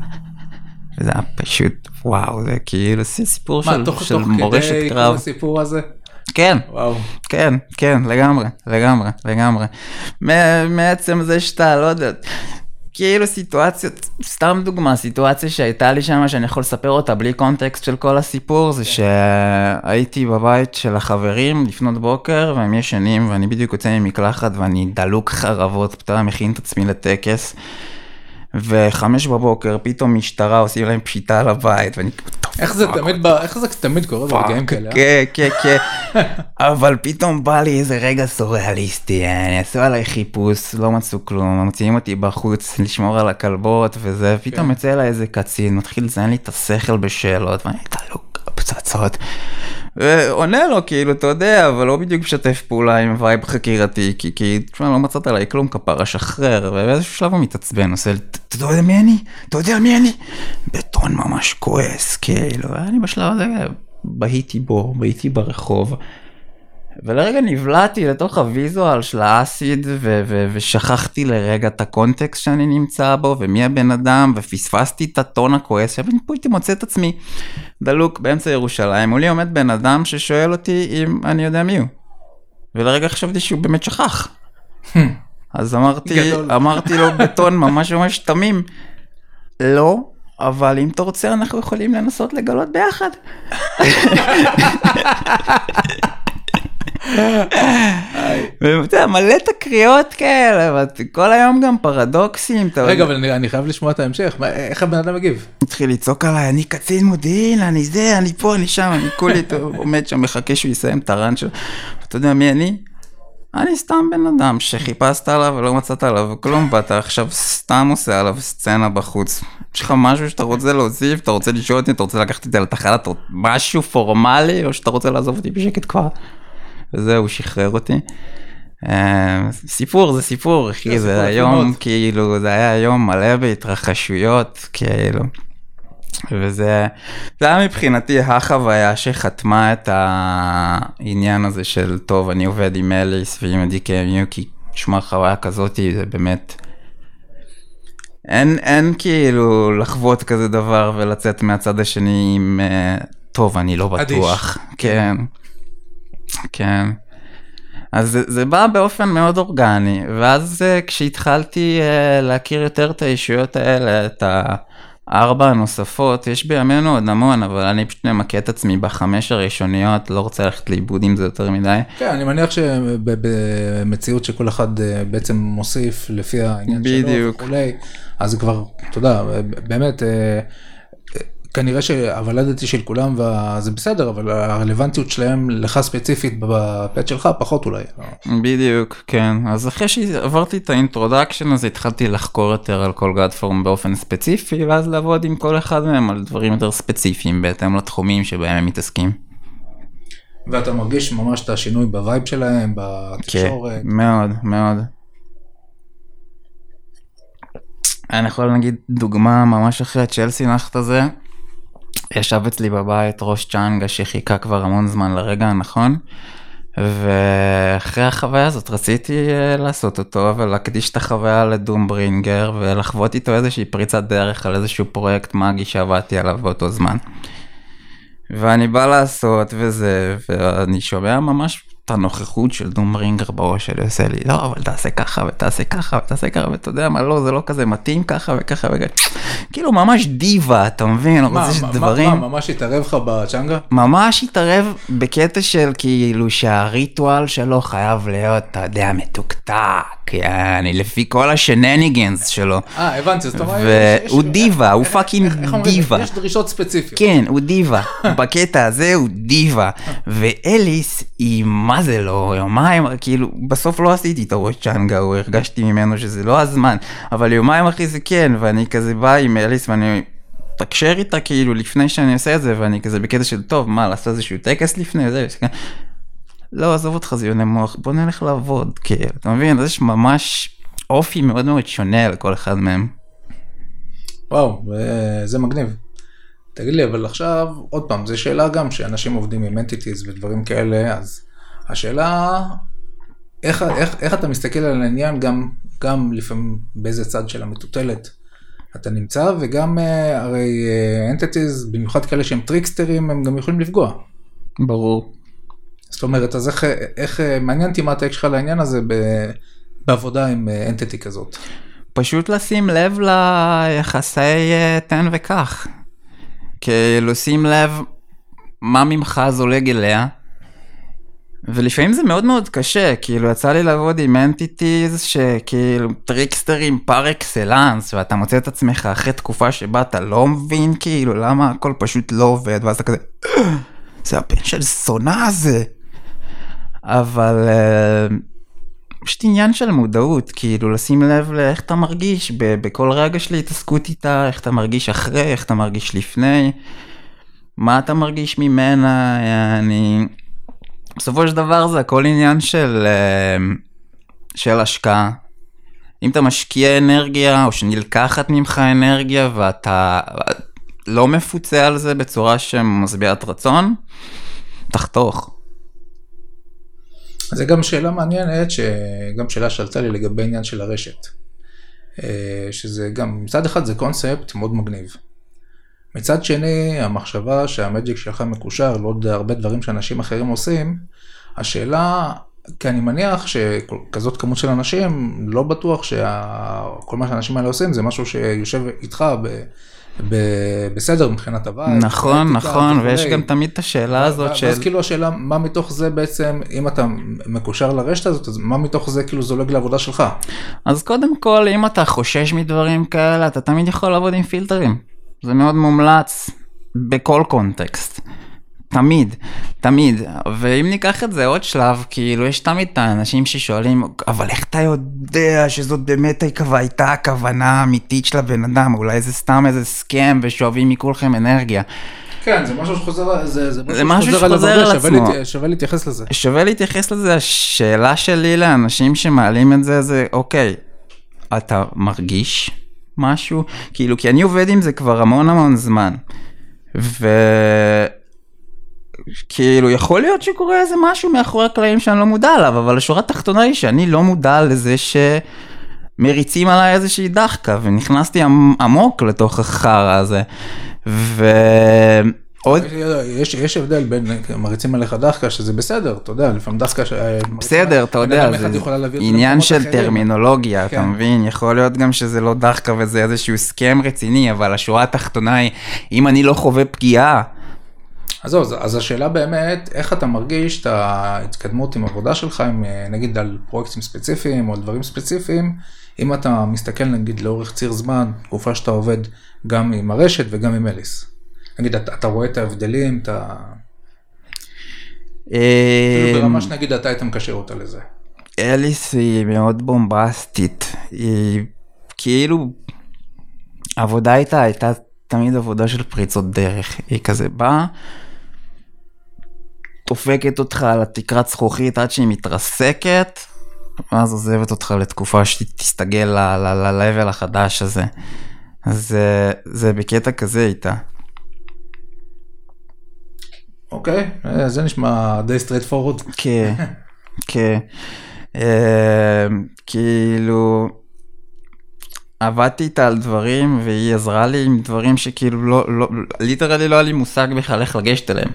זה היה פשוט, וואו, זה כאילו סיפור של מורשת קרב. מה, תוך כדי כל הסיפור הזה? כן, וואו. כן, כן, לגמרי, לגמרי, לגמרי. מעצם זה שאתה, לא יודע, כאילו סיטואציות, סתם דוגמה, סיטואציה שהייתה לי שם, שאני יכול לספר אותה בלי קונטקסט של כל הסיפור, זה שהייתי בבית של החברים לפנות בוקר, והם ישנים, ואני בדיוק יוצא ממקלחת, ואני דלוק חרבות, פתאום מכין את עצמי לטקס. וחמש בבוקר פתאום משטרה עושים להם פשיטה על הבית ואני איך זה תמיד איך זה תמיד קורה ברגעים כאלה? כן כן כן אבל פתאום בא לי איזה רגע סוריאליסטי עשו עליי חיפוש לא מצאו כלום מוציאים אותי בחוץ לשמור על הכלבות וזה פתאום יוצא אליי איזה קצין מתחיל לציין לי את השכל בשאלות ואני דלוק פצצות. ועונה לו כאילו אתה יודע אבל לא בדיוק משתף פעולה עם vibe חקירתי כי כי תשמע לא מצאת עליי כלום כפרה שחרר ובאיזשהו שלב הוא מתעצבן עושה אתה יודע מי אני? אתה יודע מי אני? בטון ממש כועס כאילו אני בשלב הזה בהיתי בו בהיתי ברחוב. ולרגע נבלעתי לתוך הוויזואל של האסיד ו- ו- ושכחתי לרגע את הקונטקסט שאני נמצא בו ומי הבן אדם ופספסתי את הטון הכועס שאני פה הייתי מוצא את עצמי דלוק באמצע ירושלים מולי עומד בן אדם ששואל אותי אם אני יודע מי הוא. ולרגע חשבתי שהוא באמת שכח. אז אמרתי אמרתי לו בטון ממש ממש תמים לא אבל אם אתה רוצה אנחנו יכולים לנסות לגלות ביחד. ואתה יודע, מלא תקריות כאלה, כל היום גם פרדוקסים. רגע, אבל אני חייב לשמוע את ההמשך, איך הבן אדם מגיב? התחיל לצעוק עליי, אני קצין מודיעין, אני זה, אני פה, אני שם, אני כולי עומד שם, מחכה שהוא יסיים את הרן שלו. אתה יודע מי אני? אני סתם בן אדם שחיפשת עליו ולא מצאת עליו כלום, ואתה עכשיו סתם עושה עליו סצנה בחוץ. יש לך משהו שאתה רוצה להוסיף, אתה רוצה לשאול אותי, אתה רוצה לקחת את זה לתחנה, משהו פורמלי, או שאתה רוצה לעזוב אותי בשקט כבר. וזהו, שחרר אותי. אה, סיפור זה סיפור, אחי, זה היום, כאילו, זה היה יום מלא בהתרחשויות, כאילו. וזה היה מבחינתי החוויה שחתמה את העניין הזה של טוב אני עובד עם אליס ועם ה-DKMU כי תשמע חוויה כזאת זה באמת אין אין כאילו לחוות כזה דבר ולצאת מהצד השני עם אה, טוב אני לא בטוח אדיש. כן כן אז זה, זה בא באופן מאוד אורגני, ואז uh, כשהתחלתי uh, להכיר יותר את הישויות האלה, את הארבע הנוספות, יש בימינו עוד המון, אבל אני פשוט ממקד את עצמי בחמש הראשוניות, לא רוצה ללכת לאיבוד עם זה יותר מדי. כן, אני מניח שבמציאות שכל אחד uh, בעצם מוסיף לפי העניין בדיוק. שלו וכולי, אז כבר, אתה יודע, באמת... כנראה שה validity של כולם וזה בסדר, אבל הרלוונטיות שלהם לך ספציפית ב path שלך פחות אולי. בדיוק, כן. אז אחרי שעברתי את ה introduction אז התחלתי לחקור יותר על כל Godform באופן ספציפי, ואז לעבוד עם כל אחד מהם על דברים יותר ספציפיים בהתאם לתחומים שבהם הם מתעסקים. ואתה מרגיש ממש את השינוי ב vibe שלהם, בתקשורת. כן, מאוד, מאוד. אני יכול להגיד דוגמה ממש אחרי הצ'לסי נחת הזה. ישב אצלי בבית ראש צ'אנגה שחיכה כבר המון זמן לרגע הנכון. ואחרי החוויה הזאת רציתי uh, לעשות אותו ולהקדיש את החוויה ל Doombringer ולחוות איתו איזושהי פריצת דרך על איזשהו פרויקט מאגי שעבדתי עליו באותו זמן. ואני בא לעשות וזה ואני שומע ממש הנוכחות של דום רינגר בראש שלי עושה לי לא אבל תעשה ככה ותעשה ככה ותעשה ככה ואתה יודע מה לא זה לא כזה מתאים ככה וככה וככה. כאילו ממש דיבה אתה מבין? מה, מה, דברים מה, ממש התערב לך בצ'אנגה? ממש התערב בקטע של כאילו שהריטואל שלו חייב להיות אתה יודע מתוקתק אני לפי כל השנניגנס שלו. אה הבנתי זאת אומרת והוא דיבה הוא פאקינג דיבה יש דרישות ספציפיות. כן הוא דיווה בקטע הזה הוא דיווה ואליס היא מה זה לא יומיים כאילו בסוף לא עשיתי את הראש צ'אנגה הוא הרגשתי ממנו שזה לא הזמן אבל יומיים אחרי זה כן ואני כזה בא עם אליס ואני מתקשר איתה כאילו לפני שאני עושה את זה ואני כזה בקטע של טוב מה לעשות איזשהו טקס לפני זה. לא עזוב אותך זיוני מוח בוא נלך לעבוד כאילו אתה מבין יש ממש אופי מאוד מאוד שונה לכל אחד מהם. וואו זה מגניב. תגיד לי אבל עכשיו עוד פעם זו שאלה גם שאנשים עובדים עם entities ודברים כאלה אז השאלה איך, איך, איך אתה מסתכל על העניין גם, גם לפעמים באיזה צד של המטוטלת אתה נמצא וגם אה, הרי אה, במיוחד כאלה שהם טריקסטרים הם גם יכולים לפגוע. ברור. זאת אומרת אז איך, איך מעניין אותי מה ה take שלך לעניין הזה ב, בעבודה עם entity כזאת. פשוט לשים לב ליחסי תן וקח. כאילו שים לב מה ממך זולג אליה ולפעמים זה מאוד מאוד קשה, כאילו יצא לי לעבוד עם entities שכאילו טריקסטרים par excellence ואתה מוצא את עצמך אחרי תקופה שבה אתה לא מבין כאילו למה הכל פשוט לא עובד ואז אתה כזה זה הבן של זונה הזה. אבל uh, פשוט עניין של מודעות כאילו לשים לב לאיך אתה מרגיש בכל רגע של התעסקות איתה איך אתה מרגיש אחרי איך אתה מרגיש לפני מה אתה מרגיש ממנה אני. בסופו של דבר זה הכל עניין של, אה, של השקעה. אם אתה משקיע אנרגיה או שנלקחת ממך אנרגיה ואתה לא מפוצה על זה בצורה שמשביעת רצון, תחתוך. זה גם שאלה מעניינת, שגם שאלה שעלתה לי לגבי עניין של הרשת. אה, שזה גם, מצד אחד זה קונספט מאוד מגניב. מצד שני, המחשבה שהמג'יק שלך מקושר לעוד הרבה דברים שאנשים אחרים עושים, השאלה, כי אני מניח שכזאת כמות של אנשים, לא בטוח שכל מה שהאנשים האלה עושים זה משהו שיושב איתך. ב- בסדר מבחינת הבית. נכון, נכון, ויש גם תמיד את השאלה הזאת של... ואז כאילו השאלה, מה מתוך זה בעצם, אם אתה מקושר לרשת הזאת, אז מה מתוך זה כאילו זולג לעבודה שלך? אז קודם כל, אם אתה חושש מדברים כאלה, אתה תמיד יכול לעבוד עם פילטרים. זה מאוד מומלץ בכל קונטקסט. תמיד, תמיד, ואם ניקח את זה עוד שלב, כאילו יש תמיד את האנשים ששואלים, אבל איך אתה יודע שזאת באמת הייתה הכוונה האמיתית של הבן אדם, אולי זה סתם איזה סכם ושואבים מכולכם אנרגיה. כן, זה משהו שחוזר, זה, זה זה משהו שחוזר על עצמו. שווה, להת, שווה להתייחס לזה. שווה להתייחס לזה, השאלה שלי לאנשים שמעלים את זה, זה אוקיי, אתה מרגיש משהו? כאילו, כי אני עובד עם זה כבר המון המון זמן. ו... כאילו יכול להיות שקורה איזה משהו מאחורי הקלעים שאני לא מודע עליו אבל השורה התחתונה היא שאני לא מודע לזה שמריצים עליי איזושהי דחקה ונכנסתי עמוק לתוך החרא הזה. עוד, יש, יש הבדל בין מריצים עליך דחקה שזה בסדר, אתה יודע, לפעמים דחקה ש... בסדר, אתה יודע, זה עניין של אחרים. טרמינולוגיה, אתה כן. מבין? יכול להיות גם שזה לא דחקה וזה איזשהו סכם רציני, אבל השורה התחתונה היא, אם אני לא חווה פגיעה, אז זהו, אז- אז השאלה באמת, איך אתה מרגיש את ההתקדמות עם עבודה שלך, עם, אה, נגיד על פרויקטים ספציפיים או על דברים ספציפיים, אם אתה מסתכל נגיד לאורך ציר זמן, תקופה שאתה עובד גם עם הרשת וגם עם אליס. נגיד, אתה, אתה רואה את ההבדלים, אתה... כאילו אה, ברמה שנגיד אתה היית מקשר אותה לזה. אליס היא מאוד בומבסטית, היא כאילו, העבודה איתה הייתה תמיד עבודה של פריצות דרך, היא כזה באה, דופקת אותך על התקרת זכוכית עד שהיא מתרסקת, ואז עוזבת אותך לתקופה שתסתגל ל-level החדש הזה. אז זה, זה בקטע כזה איתה. אוקיי, אה, זה נשמע די straight forward. כן, כן. אה, כאילו, עבדתי איתה על דברים והיא עזרה לי עם דברים שכאילו לא, לא, ליטרלי לא היה לי מושג בכלל איך לגשת אליהם.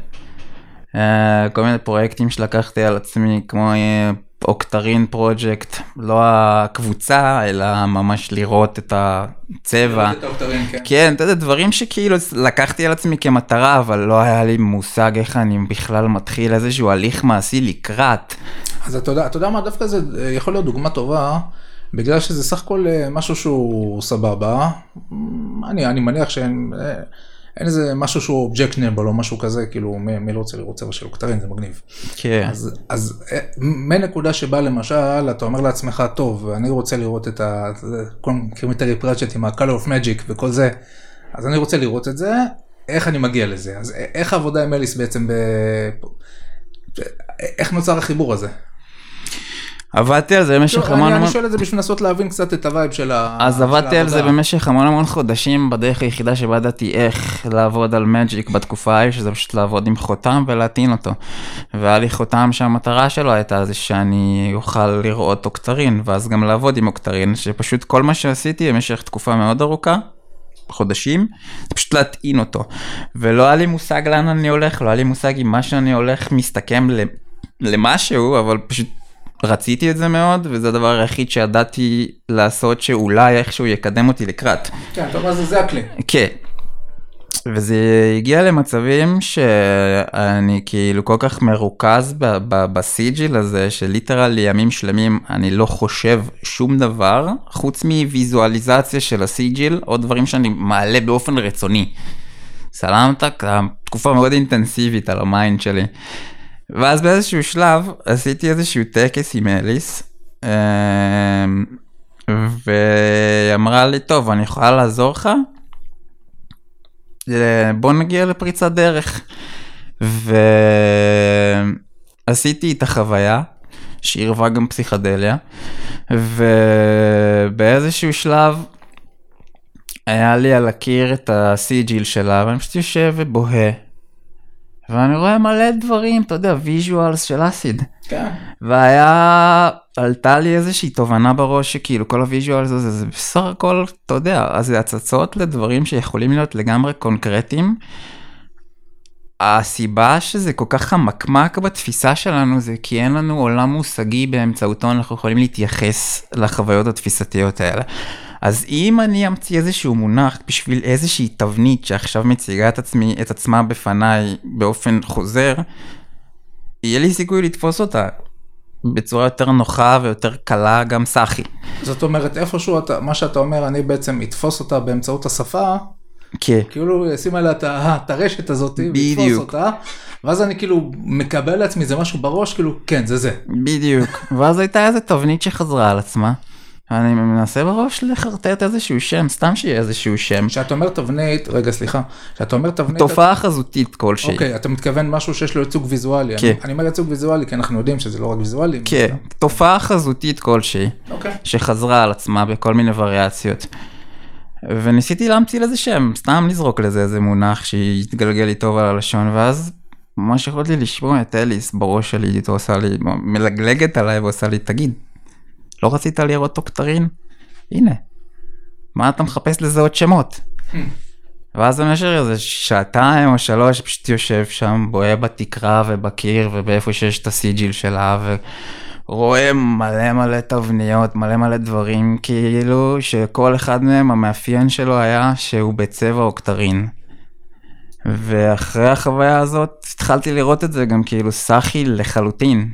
אה, כל מיני פרויקטים שלקחתי על עצמי כמו אה, אוקטרין פרויקט, לא הקבוצה אלא ממש לראות את הצבע. כן, אתה יודע, דברים שכאילו לקחתי על עצמי כמטרה, אבל לא היה לי מושג איך אני בכלל מתחיל איזשהו הליך מעשי לקראת. אז אתה יודע, אתה יודע מה, דווקא זה אה, יכול להיות דוגמה טובה, בגלל שזה סך הכל משהו שהוא סבבה. אני, אני מניח אה, אין איזה משהו שהוא objectionable או משהו כזה, כאילו מי, מי לא רוצה לראות צבע של octarine, זה מגניב. כן, אז, אז אה, מנקודה שבה למשל, אתה אומר לעצמך, טוב, אני רוצה לראות את ה... כולם מכירים את פראצ'ט עם ה-color of magic וכל זה, אז אני רוצה לראות את זה, איך אני מגיע לזה? אז א- איך העבודה עם אליס בעצם ב... איך נוצר החיבור הזה? עבדתי על זה במשך המון המון... אני שואל את זה בשביל לנסות להבין קצת את ה vibe של ה... אז עבדתי על זה העבודה. במשך המון המון חודשים בדרך היחידה שבה ידעתי איך לעבוד על מג'יק בתקופה ההיא, שזה פשוט לעבוד עם חותם ולהטעין אותו. והיה לי חותם שהמטרה שלו הייתה זה שאני אוכל לראות אוקטרין, ואז גם לעבוד עם אוקטרין, שפשוט כל מה שעשיתי במשך תקופה מאוד ארוכה, חודשים, זה פשוט להטעין אותו. ולא היה לי מושג לאן אני הולך, לא היה לי מושג אם מה שאני הולך מסתכם למשהו, אבל פשוט רציתי את זה מאוד, וזה הדבר היחיד שידעתי לעשות שאולי איכשהו יקדם אותי לקראת. כן, אתה אומר, זה, הכלי. כן. וזה הגיע למצבים שאני כאילו כל כך מרוכז ב sigil הזה, ש literally ימים שלמים אני לא חושב שום דבר, חוץ מוויזואליזציה של ה sigil, או דברים שאני מעלה באופן רצוני. סלמת, תקופה מאוד אינטנסיבית על ה mind שלי. ואז באיזשהו שלב עשיתי איזשהו טקס עם אליס, אמ, והיא אמרה לי, טוב, אני יכולה לעזור לך? אה, בוא נגיע לפריצת דרך. ועשיתי את החוויה, שעירבה גם פסיכדליה, ובאיזשהו שלב היה לי על הקיר את הסיג'יל שלה, ואני פשוט יושב ובוהה. ואני רואה מלא דברים, אתה יודע, visuals של acid. כן. והיה, עלתה לי איזושהי תובנה בראש שכאילו כל ה visual הזה זה בסך הכל, אתה יודע, אז זה הצצות לדברים שיכולים להיות לגמרי קונקרטיים. הסיבה שזה כל כך חמקמק בתפיסה שלנו זה כי אין לנו עולם מושגי באמצעותו אנחנו יכולים להתייחס לחוויות התפיסתיות האלה. אז אם אני אמציא איזשהו מונח בשביל איזושהי תבנית שעכשיו מציגה את, עצמי, את עצמה בפניי באופן חוזר, יהיה לי סיכוי לתפוס אותה בצורה יותר נוחה ויותר קלה גם סאחי. זאת אומרת, איפשהו אתה, מה שאתה אומר, אני בעצם אתפוס אותה באמצעות השפה, כן. כאילו אשים עליה את הרשת הזאת, בדיוק. אותה, ואז אני כאילו מקבל לעצמי איזה משהו בראש, כאילו, כן, זה זה. בדיוק. ואז הייתה איזה תבנית שחזרה על עצמה. אני מנסה בראש לחרטט איזשהו שם, סתם שיהיה איזשהו שם. כשאתה אומר תבנית, רגע, סליחה, כשאתה אומר תבנית, תופעה חזותית כלשהי. אוקיי, אתה מתכוון משהו שיש לו ייצוג ויזואלי. כן. אני- אני אומר ייצוג ויזואלי, כי אנחנו יודעים שזה לא רק ויזואלי. כן, תופעה חזותית כלשהי, אוקיי. שחזרה על עצמה בכל מיני וריאציות. וניסיתי להמציא לזה שם, סתם לזרוק לזה איזה מונח שיתגלגל לי טוב על הלשון, ואז ממש יכולתי לשמוע את אליס בראש שלי, איתו עושה לי, מלגלגת עליי ועושה לי, תגיד, לא רצית לראות אוקטרין? הנה, מה אתה מחפש לזה עוד שמות? ואז במשך איזה שעתיים או שלוש פשוט יושב שם, בוהה בתקרה ובקיר ובאיפה שיש את הסיג'יל שלה ורואה מלא מלא תבניות, מלא מלא דברים, כאילו שכל אחד מהם המאפיין שלו היה שהוא בצבע אוקטרין. ואחרי החוויה הזאת התחלתי לראות את זה גם כאילו סאחי לחלוטין.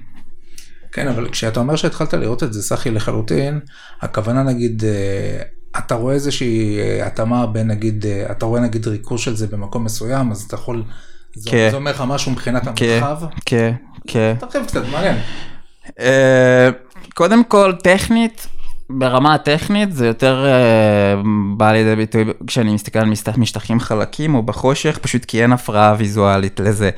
כן, אבל כשאתה אומר שהתחלת לראות את זה סאחי לחלוטין, הכוונה נגיד, אה, אתה רואה איזושהי אה, התאמה בין נגיד, אה, אתה רואה נגיד ריכוז של זה במקום מסוים, אז אתה יכול, זה, כן. זה אומר לך משהו מבחינת כן, המרחב? כן, כן. תרחיב קצת, מעניין. קודם כל, טכנית, ברמה הטכנית זה יותר uh, בא לידי ביטוי כשאני מסתכל על משטח, משטחים חלקים או בחושך, פשוט כי אין הפרעה ויזואלית לזה.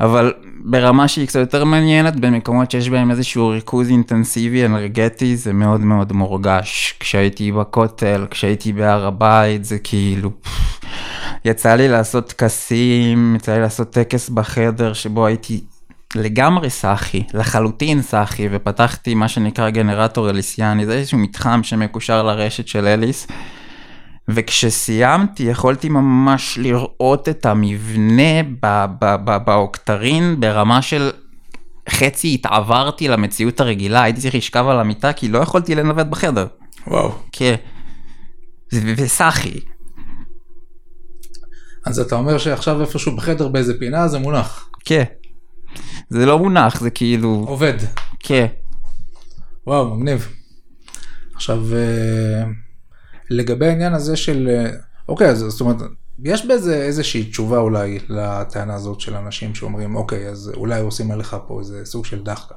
אבל ברמה שהיא קצת יותר מעניינת, במקומות שיש בהם איזשהו ריכוז אינטנסיבי אנרגטי, זה מאוד מאוד מורגש. כשהייתי בכותל, כשהייתי בהר הבית, זה כאילו... יצא לי לעשות טקסים, יצא לי לעשות טקס בחדר שבו הייתי לגמרי סאחי, לחלוטין סאחי, ופתחתי מה שנקרא גנרטור אליסיאני, זה איזשהו מתחם שמקושר לרשת של אליס. וכשסיימתי יכולתי ממש לראות את המבנה באוקטרין ברמה של חצי התעברתי למציאות הרגילה, הייתי צריך לשכב על המיטה כי לא יכולתי לנווט בחדר. וואו. כן. וסאחי. אז אתה אומר שעכשיו איפשהו בחדר באיזה פינה זה מונח. כן. זה לא מונח, זה כאילו... עובד. כן. וואו, מגניב. עכשיו, אה, לגבי העניין הזה של, אה, אוקיי, אז זאת אומרת, יש בזה איזושהי תשובה אולי לטענה הזאת של אנשים שאומרים, אוקיי, אז אולי עושים עליך פה איזה סוג של דחקה.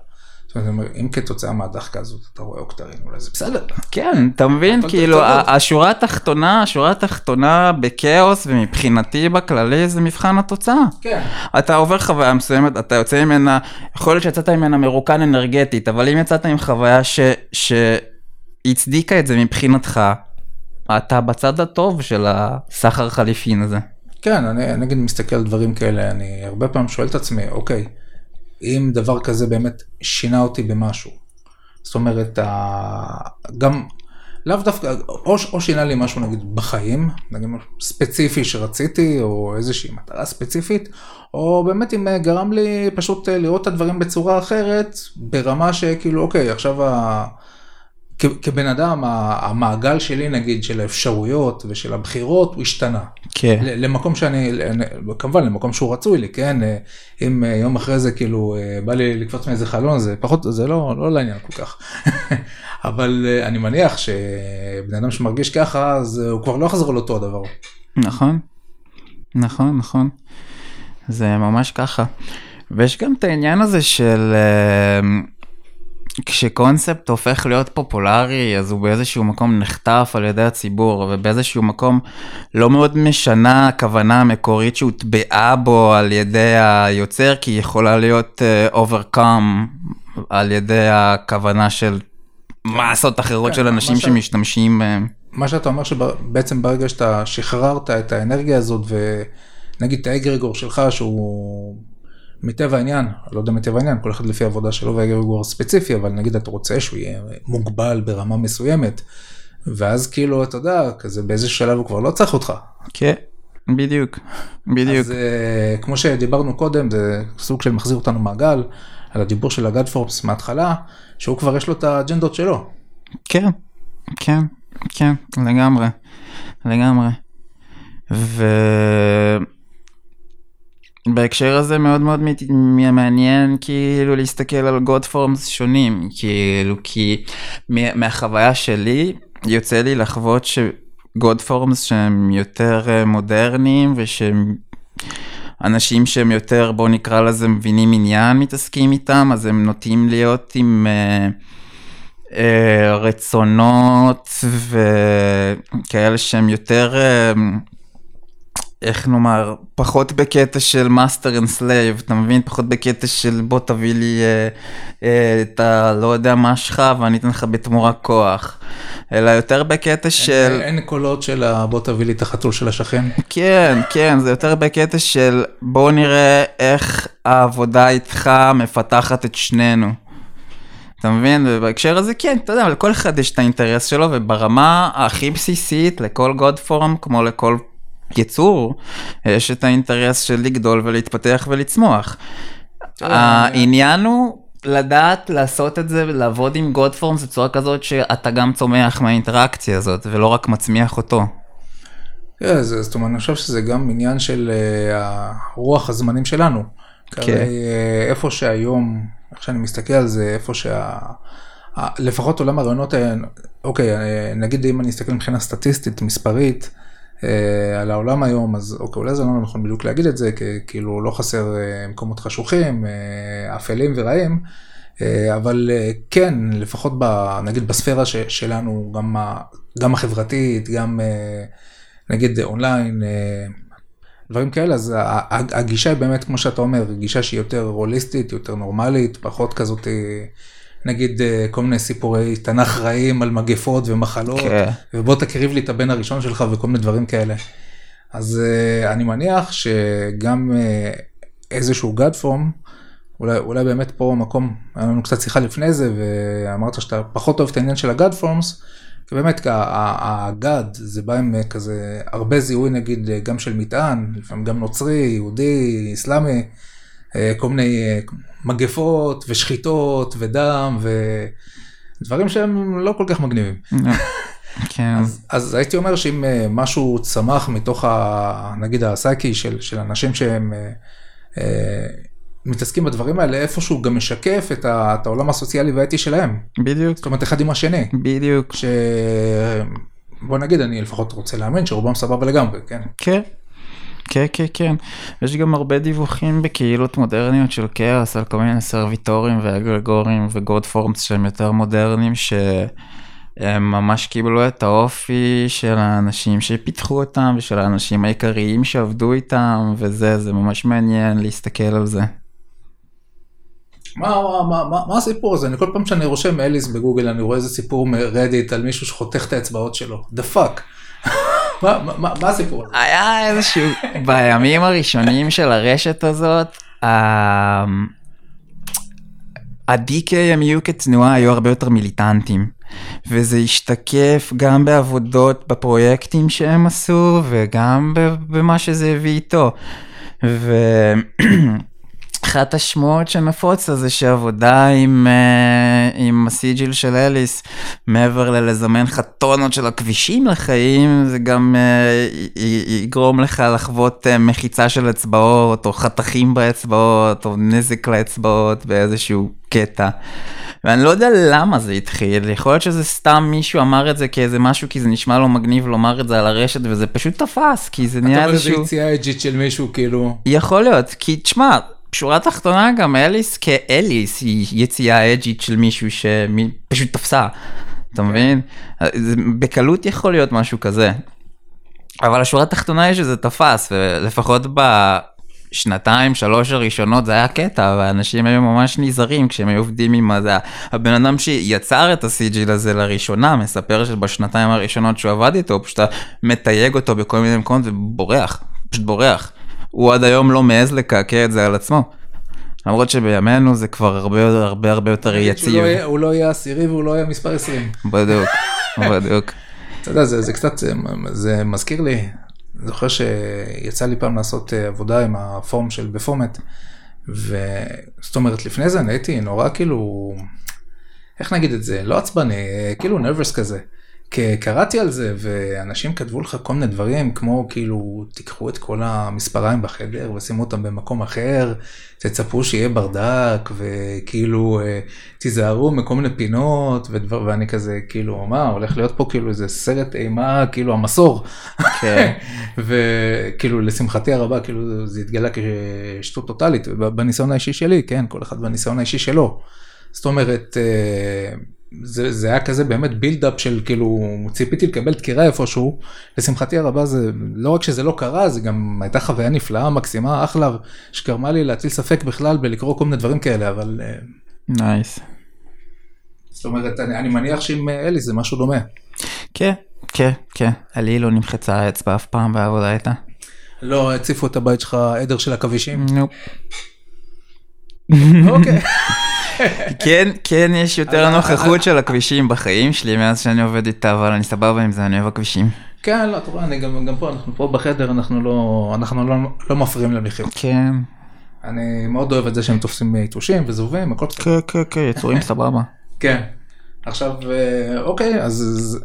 זאת אומרת, אם כתוצאה מהדחקה הזאת אתה רואה אוקטרין, אולי זה בסדר. כן, אתה מבין, כאילו. השורה התחתונה, השורה התחתונה בכאוס, ומבחינתי בכללי זה מבחן התוצאה. כן. אתה עובר חוויה מסוימת, אתה יוצא ממנה, יכול להיות שיצאת ממנה מרוקן אנרגטית, אבל אם יצאת עם חוויה שהצדיקה את זה מבחינתך, אתה בצד הטוב של הסחר חליפין הזה. כן, אני נגיד מסתכל על דברים כאלה, אני הרבה פעמים שואל את עצמי, אוקיי, אם דבר כזה באמת שינה אותי במשהו, זאת אומרת, גם, לאו דווקא, או, או שינה לי משהו נגיד בחיים, נגיד ספציפי שרציתי, או איזושהי מטרה ספציפית, או באמת אם אה, גרם לי פשוט אה, לראות את הדברים בצורה אחרת, ברמה שכאילו, אוקיי, עכשיו ה... כבן אדם, המעגל שלי נגיד של האפשרויות ושל הבחירות הוא השתנה. כן. למקום שאני, כמובן למקום שהוא רצוי לי, כן? אה, אם אה, יום אחרי זה כאילו אה, בא לי לקפוץ מאיזה חלון, זה פחות, זה לא, לא לעניין כל כך. אבל אני מניח שבן אדם שמרגיש ככה, אז הוא כבר לא יחזור לאותו הדבר. נכון, נכון, נכון. זה ממש ככה. ויש גם את העניין הזה של אה, כשקונספט הופך להיות פופולרי, אז הוא באיזשהו מקום נחטף על ידי הציבור, ובאיזשהו מקום לא מאוד משנה הכוונה המקורית שהוטבעה בו על ידי היוצר, כי היא יכולה להיות אה, overcome על ידי הכוונה של מסות אחרות כן, של אנשים ש- שמשתמשים בהם. מה שאתה אומר שבעצם ברגע שאתה שחררת את האנרגיה הזאת ונגיד את האגרגור שלך שהוא מטבע העניין, לא יודע מטבע העניין, כל אחד לפי העבודה שלו והאגרגור הספציפי, אבל נגיד אתה רוצה שהוא יהיה מוגבל ברמה מסוימת, ואז כאילו אתה יודע, כזה באיזה שלב הוא כבר לא צריך אותך. כן, בדיוק, בדיוק. אז אה, כמו שדיברנו קודם, זה סוג של מחזיר אותנו מעגל, על הדיבור של הגאד פורבס מההתחלה, שהוא כבר יש לו את האג'נדות שלו. כן, כן, כן, לגמרי, לגמרי. ובהקשר הזה מאוד מאוד מעניין כאילו להסתכל על גוד פורמס שונים, כאילו כי מה- מהחוויה שלי יוצא לי לחוות שגוד פורמס שהם יותר אה, מודרניים ושהם אנשים שהם יותר בוא נקרא לזה מבינים עניין מתעסקים איתם אז הם נוטים להיות עם אה, אה, רצונות וכאלה שהם יותר אה, איך נאמר פחות בקטע של master and slave אתה מבין פחות בקטע של בוא תביא לי אה, אה, את הלא יודע מה שלך ואני אתן לך בתמורה כוח אלא יותר בקטע של אין קולות של ה- בוא תביא לי את החתול של השכן. כן, כן, זה יותר בקטע של בוא נראה איך העבודה איתך מפתחת את שנינו. אתה מבין? ובהקשר הזה כן, אתה יודע, לכל אחד יש את האינטרס שלו, וברמה הכי בסיסית, לכל Godform, כמו לכל יצור, יש את האינטרס של לגדול ולהתפתח ולצמוח. תראה, העניין הוא לדעת לעשות את זה ולעבוד עם Forms בצורה כזאת שאתה גם צומח מהאינטראקציה הזאת ולא רק מצמיח אותו. כן, זה, זאת אומרת, אני חושב שזה גם עניין של uh, רוח הזמנים שלנו. כן. כי הרי, uh, איפה שהיום, איך שאני מסתכל על זה, איפה שה... לפחות עולם הרעיונות, אה, אוקיי, אה, נגיד אם אני אסתכל מבחינה סטטיסטית, מספרית, אה, על העולם היום, אז אוקיי, אולי זה לא נכון בדיוק להגיד את זה, כי כאילו לא חסר אה, מקומות חשוכים, אה, אפלים ורעים, אה, אבל אה, כן, לפחות ב, נגיד בספירה ש, שלנו, גם, גם החברתית, גם אה, נגיד אונליין, אה, דברים כאלה, אז הגישה היא באמת, כמו שאתה אומר, גישה שהיא יותר הוליסטית, יותר נורמלית, פחות כזאת, אה, נגיד אה, כל מיני סיפורי תנ"ך רעים על מגפות ומחלות, כן. ובוא תקריב לי את הבן הראשון שלך וכל מיני דברים כאלה. אז אה, אני מניח שגם אה, איזשהו form, אולי, אולי באמת פה מקום, היה לנו קצת שיחה לפני זה, ואמרת שאתה פחות אוהב את העניין של forms, כי באמת ה-God זה בא עם כזה הרבה זיהוי נגיד גם של מטען, לפעמים גם נוצרי, יהודי, אסלאמי, כל מיני אה, מגפות ושחיטות ודם ודברים שהם לא כל כך מגניבים. כן. אז, אז הייתי אומר שאם אה, משהו צמח מתוך ה, נגיד הסייקי של, של אנשים שהם אה, אה, מתעסקים בדברים האלה, איפשהו גם משקף את, ה, את העולם הסוציאלי והאתי שלהם. בדיוק, זאת אומרת, אחד עם השני. בדיוק. ש... בוא נגיד, אני לפחות רוצה להאמין שרובם סבבה לגמרי, כן? כן. כן, כן, כן. יש גם הרבה דיווחים בקהילות מודרניות של כאוס על כל מיני סרוויטורים ואגרגורים ו god forms שהם יותר מודרניים שהם ממש קיבלו את האופי של האנשים שפיתחו אותם ושל האנשים העיקריים שעבדו איתם וזה, זה ממש מעניין להסתכל על זה. מה, מה, מה, מה, הסיפור הזה? אני כל פעם שאני רושם אליס בגוגל, אני רואה איזה סיפור מרדיט על מישהו שחותך את האצבעות שלו. the fuck. מה, הסיפור הזה? היה איזשהו, בימים הראשונים של הרשת הזאת, ה- ה-DKMU כתנועה היו הרבה יותר מיליטנטים. וזה השתקף גם בעבודות בפרויקטים שהם עשו וגם במה שזה הביא איתו. ואחת השמועות שנפוצה זה שעבודה עם, אה, עם הסיג'יל של אליס, מעבר ללזמן לך טונות של הכבישים לחיים, זה גם אה, י- יגרום לך לחוות אה, מחיצה של אצבעות, או חתכים באצבעות, או נזק לאצבעות באיזשהו קטע. ואני לא יודע למה זה התחיל, יכול להיות שזה סתם מישהו אמר את זה כאיזה משהו, כי זה נשמע לו מגניב לומר את זה על הרשת, וזה פשוט תפס, כי זה אתה נהיה אומר איזה איזשהו... יציאה אג'ית של מישהו, כאילו... יכול להיות, כי תשמע, שורה תחתונה גם אליס כאליס היא יציאה אג'ית של מישהו שפשוט תפסה, אתה מבין? זה בקלות יכול להיות משהו כזה. אבל השורה התחתונה היא שזה תפס, ולפחות בשנתיים, שלוש הראשונות זה היה קטע, ואנשים היו ממש נזהרים כשהם היו עובדים עם הזה. הבן אדם שיצר את ה-CG לזה לראשונה, מספר שבשנתיים הראשונות שהוא עבד איתו, פשוט מתייג אותו בכל מיני מקומות ובורח, פשוט בורח. הוא עד היום לא מעז לקעקע את זה על עצמו. למרות שבימינו זה כבר הרבה הרבה הרבה יותר יציב. לא הוא לא יהיה עשירי והוא לא יהיה מספר 20. בדיוק, בדיוק. אתה יודע, זה, זה קצת, זה, מזכיר לי, זוכר שיצא לי פעם לעשות אה, עבודה עם הפורום של בפורמט, וזאת אומרת, לפני זה אני הייתי נורא כאילו, איך נגיד את זה, לא עצבני, אה, כאילו נרבס כזה. קראתי על זה ואנשים כתבו לך כל מיני דברים כמו כאילו תיקחו את כל המספריים בחדר ושימו אותם במקום אחר, תצפו שיהיה ברדק וכאילו אה, תיזהרו מכל מיני פינות ודבר ואני כזה כאילו מה הולך להיות פה כאילו איזה סרט אימה כאילו המסור. כן. וכאילו לשמחתי הרבה כאילו זה התגלה כשטות טוטאלית בניסיון האישי שלי כן כל אחד בניסיון האישי שלו. זאת אומרת אה, זה, זה היה כזה באמת בילדאפ של כאילו ציפיתי לקבל דקירה איפשהו לשמחתי הרבה זה לא רק שזה לא קרה זה גם הייתה חוויה נפלאה מקסימה אחלה שגרמה לי להטיל ספק בכלל בלקרוא כל מיני דברים כאלה אבל אה, nice. זאת אומרת אני, אני מניח שעם אה, אלי זה משהו דומה. כן, כן, כן. עלי לא נמחצה האצבע אף פעם בעבודה איתה. לא הציפו את הבית שלך עדר של עכבישים. nope. אוקיי. כן, כן, יש יותר נוכחות של עכבישים בחיים שלי מאז שאני עובד איתה, אבל אני סבבה עם זה, אני אוהב עכבישים. כן, לא, אתה רואה, אני גם, גם פה, אנחנו פה בחדר, אנחנו לא, אנחנו לא, לא מפריעים למחיר. כן. אני מאוד אוהב את זה שהם תופסים יתושים וזובים, הכל בסדר. כן, כן, כן, יצורים סבבה. כן. עכשיו, אה, אוקיי, אז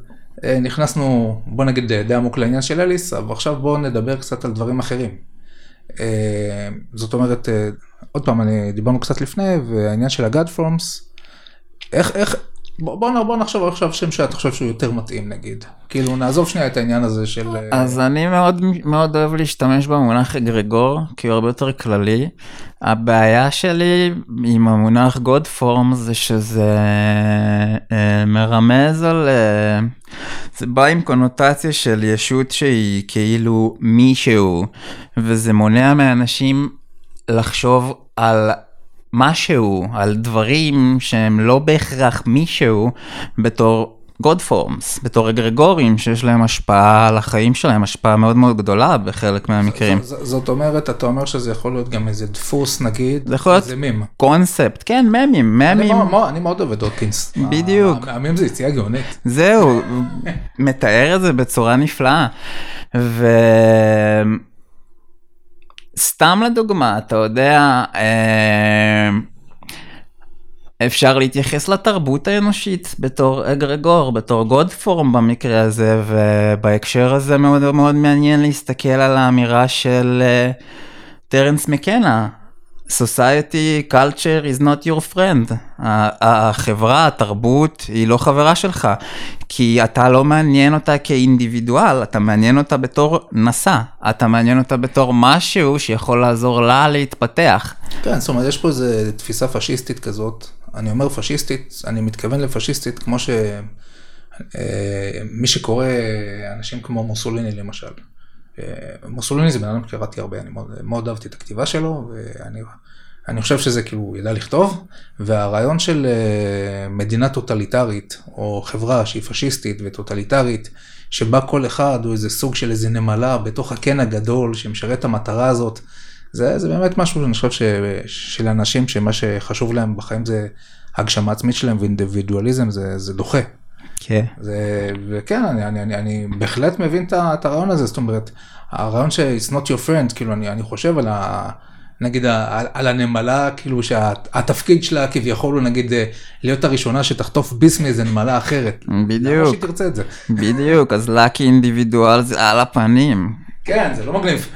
אה, נכנסנו, בוא נגיד די עמוק לעניין של אליס, אבל עכשיו בואו נדבר קצת על דברים אחרים. אה, זאת אומרת, אה, עוד פעם, אני, דיברנו קצת לפני, והעניין של הגאד פורמס, איך, איך, בוא, בוא, בוא נחשוב עכשיו שם שאתה חושב שהוא יותר מתאים נגיד. כאילו נעזוב שנייה את העניין הזה של... אה, אז אני מאוד מאוד אוהב להשתמש במונח אגרגור, כי הוא הרבה יותר כללי. הבעיה שלי עם המונח God Form זה שזה אה, מרמז על... אה, זה בא עם קונוטציה של ישות שהיא כאילו מישהו, וזה מונע מאנשים לחשוב על משהו, על דברים שהם לא בהכרח מישהו בתור God Forms, בתור אגרגורים שיש להם השפעה על החיים שלהם, השפעה מאוד מאוד גדולה בחלק מהמקרים. ז- ז- זאת אומרת, אתה אומר שזה יכול להיות גם איזה דפוס נגיד, זה יכול להיות מים. קונספט, כן, ממים, אני ממים. מאוד- אני מאוד אוהב את דוקינס. בדיוק. המים זה יציאה גאונית. זהו, מתאר את זה בצורה נפלאה. וסתם לדוגמה, אתה יודע, אה, אפשר להתייחס לתרבות האנושית בתור אגרגור, בתור גוד פורם במקרה הזה, ובהקשר הזה מאוד מאוד מעניין להסתכל על האמירה של אה, טרנס מקנה. Society culture is not your friend. החברה, התרבות, היא לא חברה שלך, כי אתה לא מעניין אותה כאינדיבידואל, אתה מעניין אותה בתור נשא, אתה מעניין אותה בתור משהו שיכול לעזור לה להתפתח. כן, זאת אומרת, יש פה איזה תפיסה פשיסטית כזאת. אני אומר פשיסטית, אני מתכוון לפשיסטית כמו ש... אה, מי שקורא אנשים כמו מוסוליני למשל. אה, מוסוליני זה בן אדם שקראתי הרבה, אני מאוד, מאוד אהבתי את הכתיבה שלו, ואני אני חושב שזה כאילו, הוא ידע לכתוב, והרעיון של אה, מדינה טוטליטרית, או חברה שהיא פשיסטית וטוטליטרית, שבה כל אחד הוא איזה סוג של איזה נמלה בתוך הקן הגדול שמשרת את המטרה הזאת, זה, זה באמת משהו שאני חושב ש, של אנשים שמה שחשוב להם בחיים זה הגשמה עצמית שלהם ואינדיבידואליזם זה, זה דוחה. כן. זה, וכן, אני, אני, אני, אני בהחלט מבין את הרעיון הזה, זאת אומרת, הרעיון ש- it's not your friend, כאילו אני, אני חושב על ה... נגיד על, על הנמלה, כאילו שהתפקיד שלה כביכול הוא נגיד אה, להיות הראשונה שתחטוף ביס מאיזה נמלה אחרת. למה בדיוק, שהיא תרצה את זה? בדיוק, אז לה כאינדיבידואל זה על הפנים. כן, זה לא מגניב.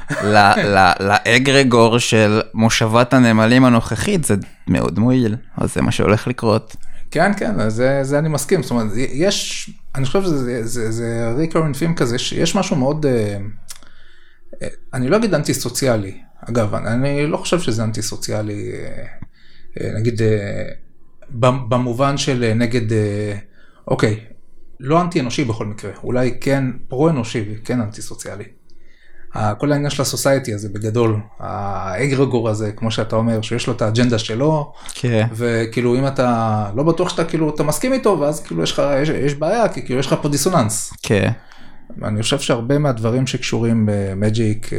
לאגרגור של מושבת הנמלים הנוכחית זה מאוד מועיל, אז זה מה שהולך לקרות. כן, כן, זה, זה אני מסכים, זאת אומרת, יש, אני חושב שזה זה, זה ריקורן פים כזה, יש, יש משהו מאוד, אה, אה, אני לא אגיד אנטי סוציאלי, אגב, אני, לא חושב שזה אנטי סוציאלי, אה, נגיד, במ- במובן של נגד, אוקיי, לא אנטי אנושי בכל מקרה, אולי כן פרו אנושי וכן אנטי סוציאלי. כל העניין של ה society הזה בגדול, האגרגור הזה, כמו שאתה אומר, שיש לו את האג'נדה שלו, כן. וכאילו אם אתה לא בטוח שאתה כאילו אתה מסכים איתו ואז כאילו יש לך יש, יש בעיה כי כאילו יש לך פה דיסוננס. כן. אני חושב שהרבה מהדברים שקשורים ב magic אה,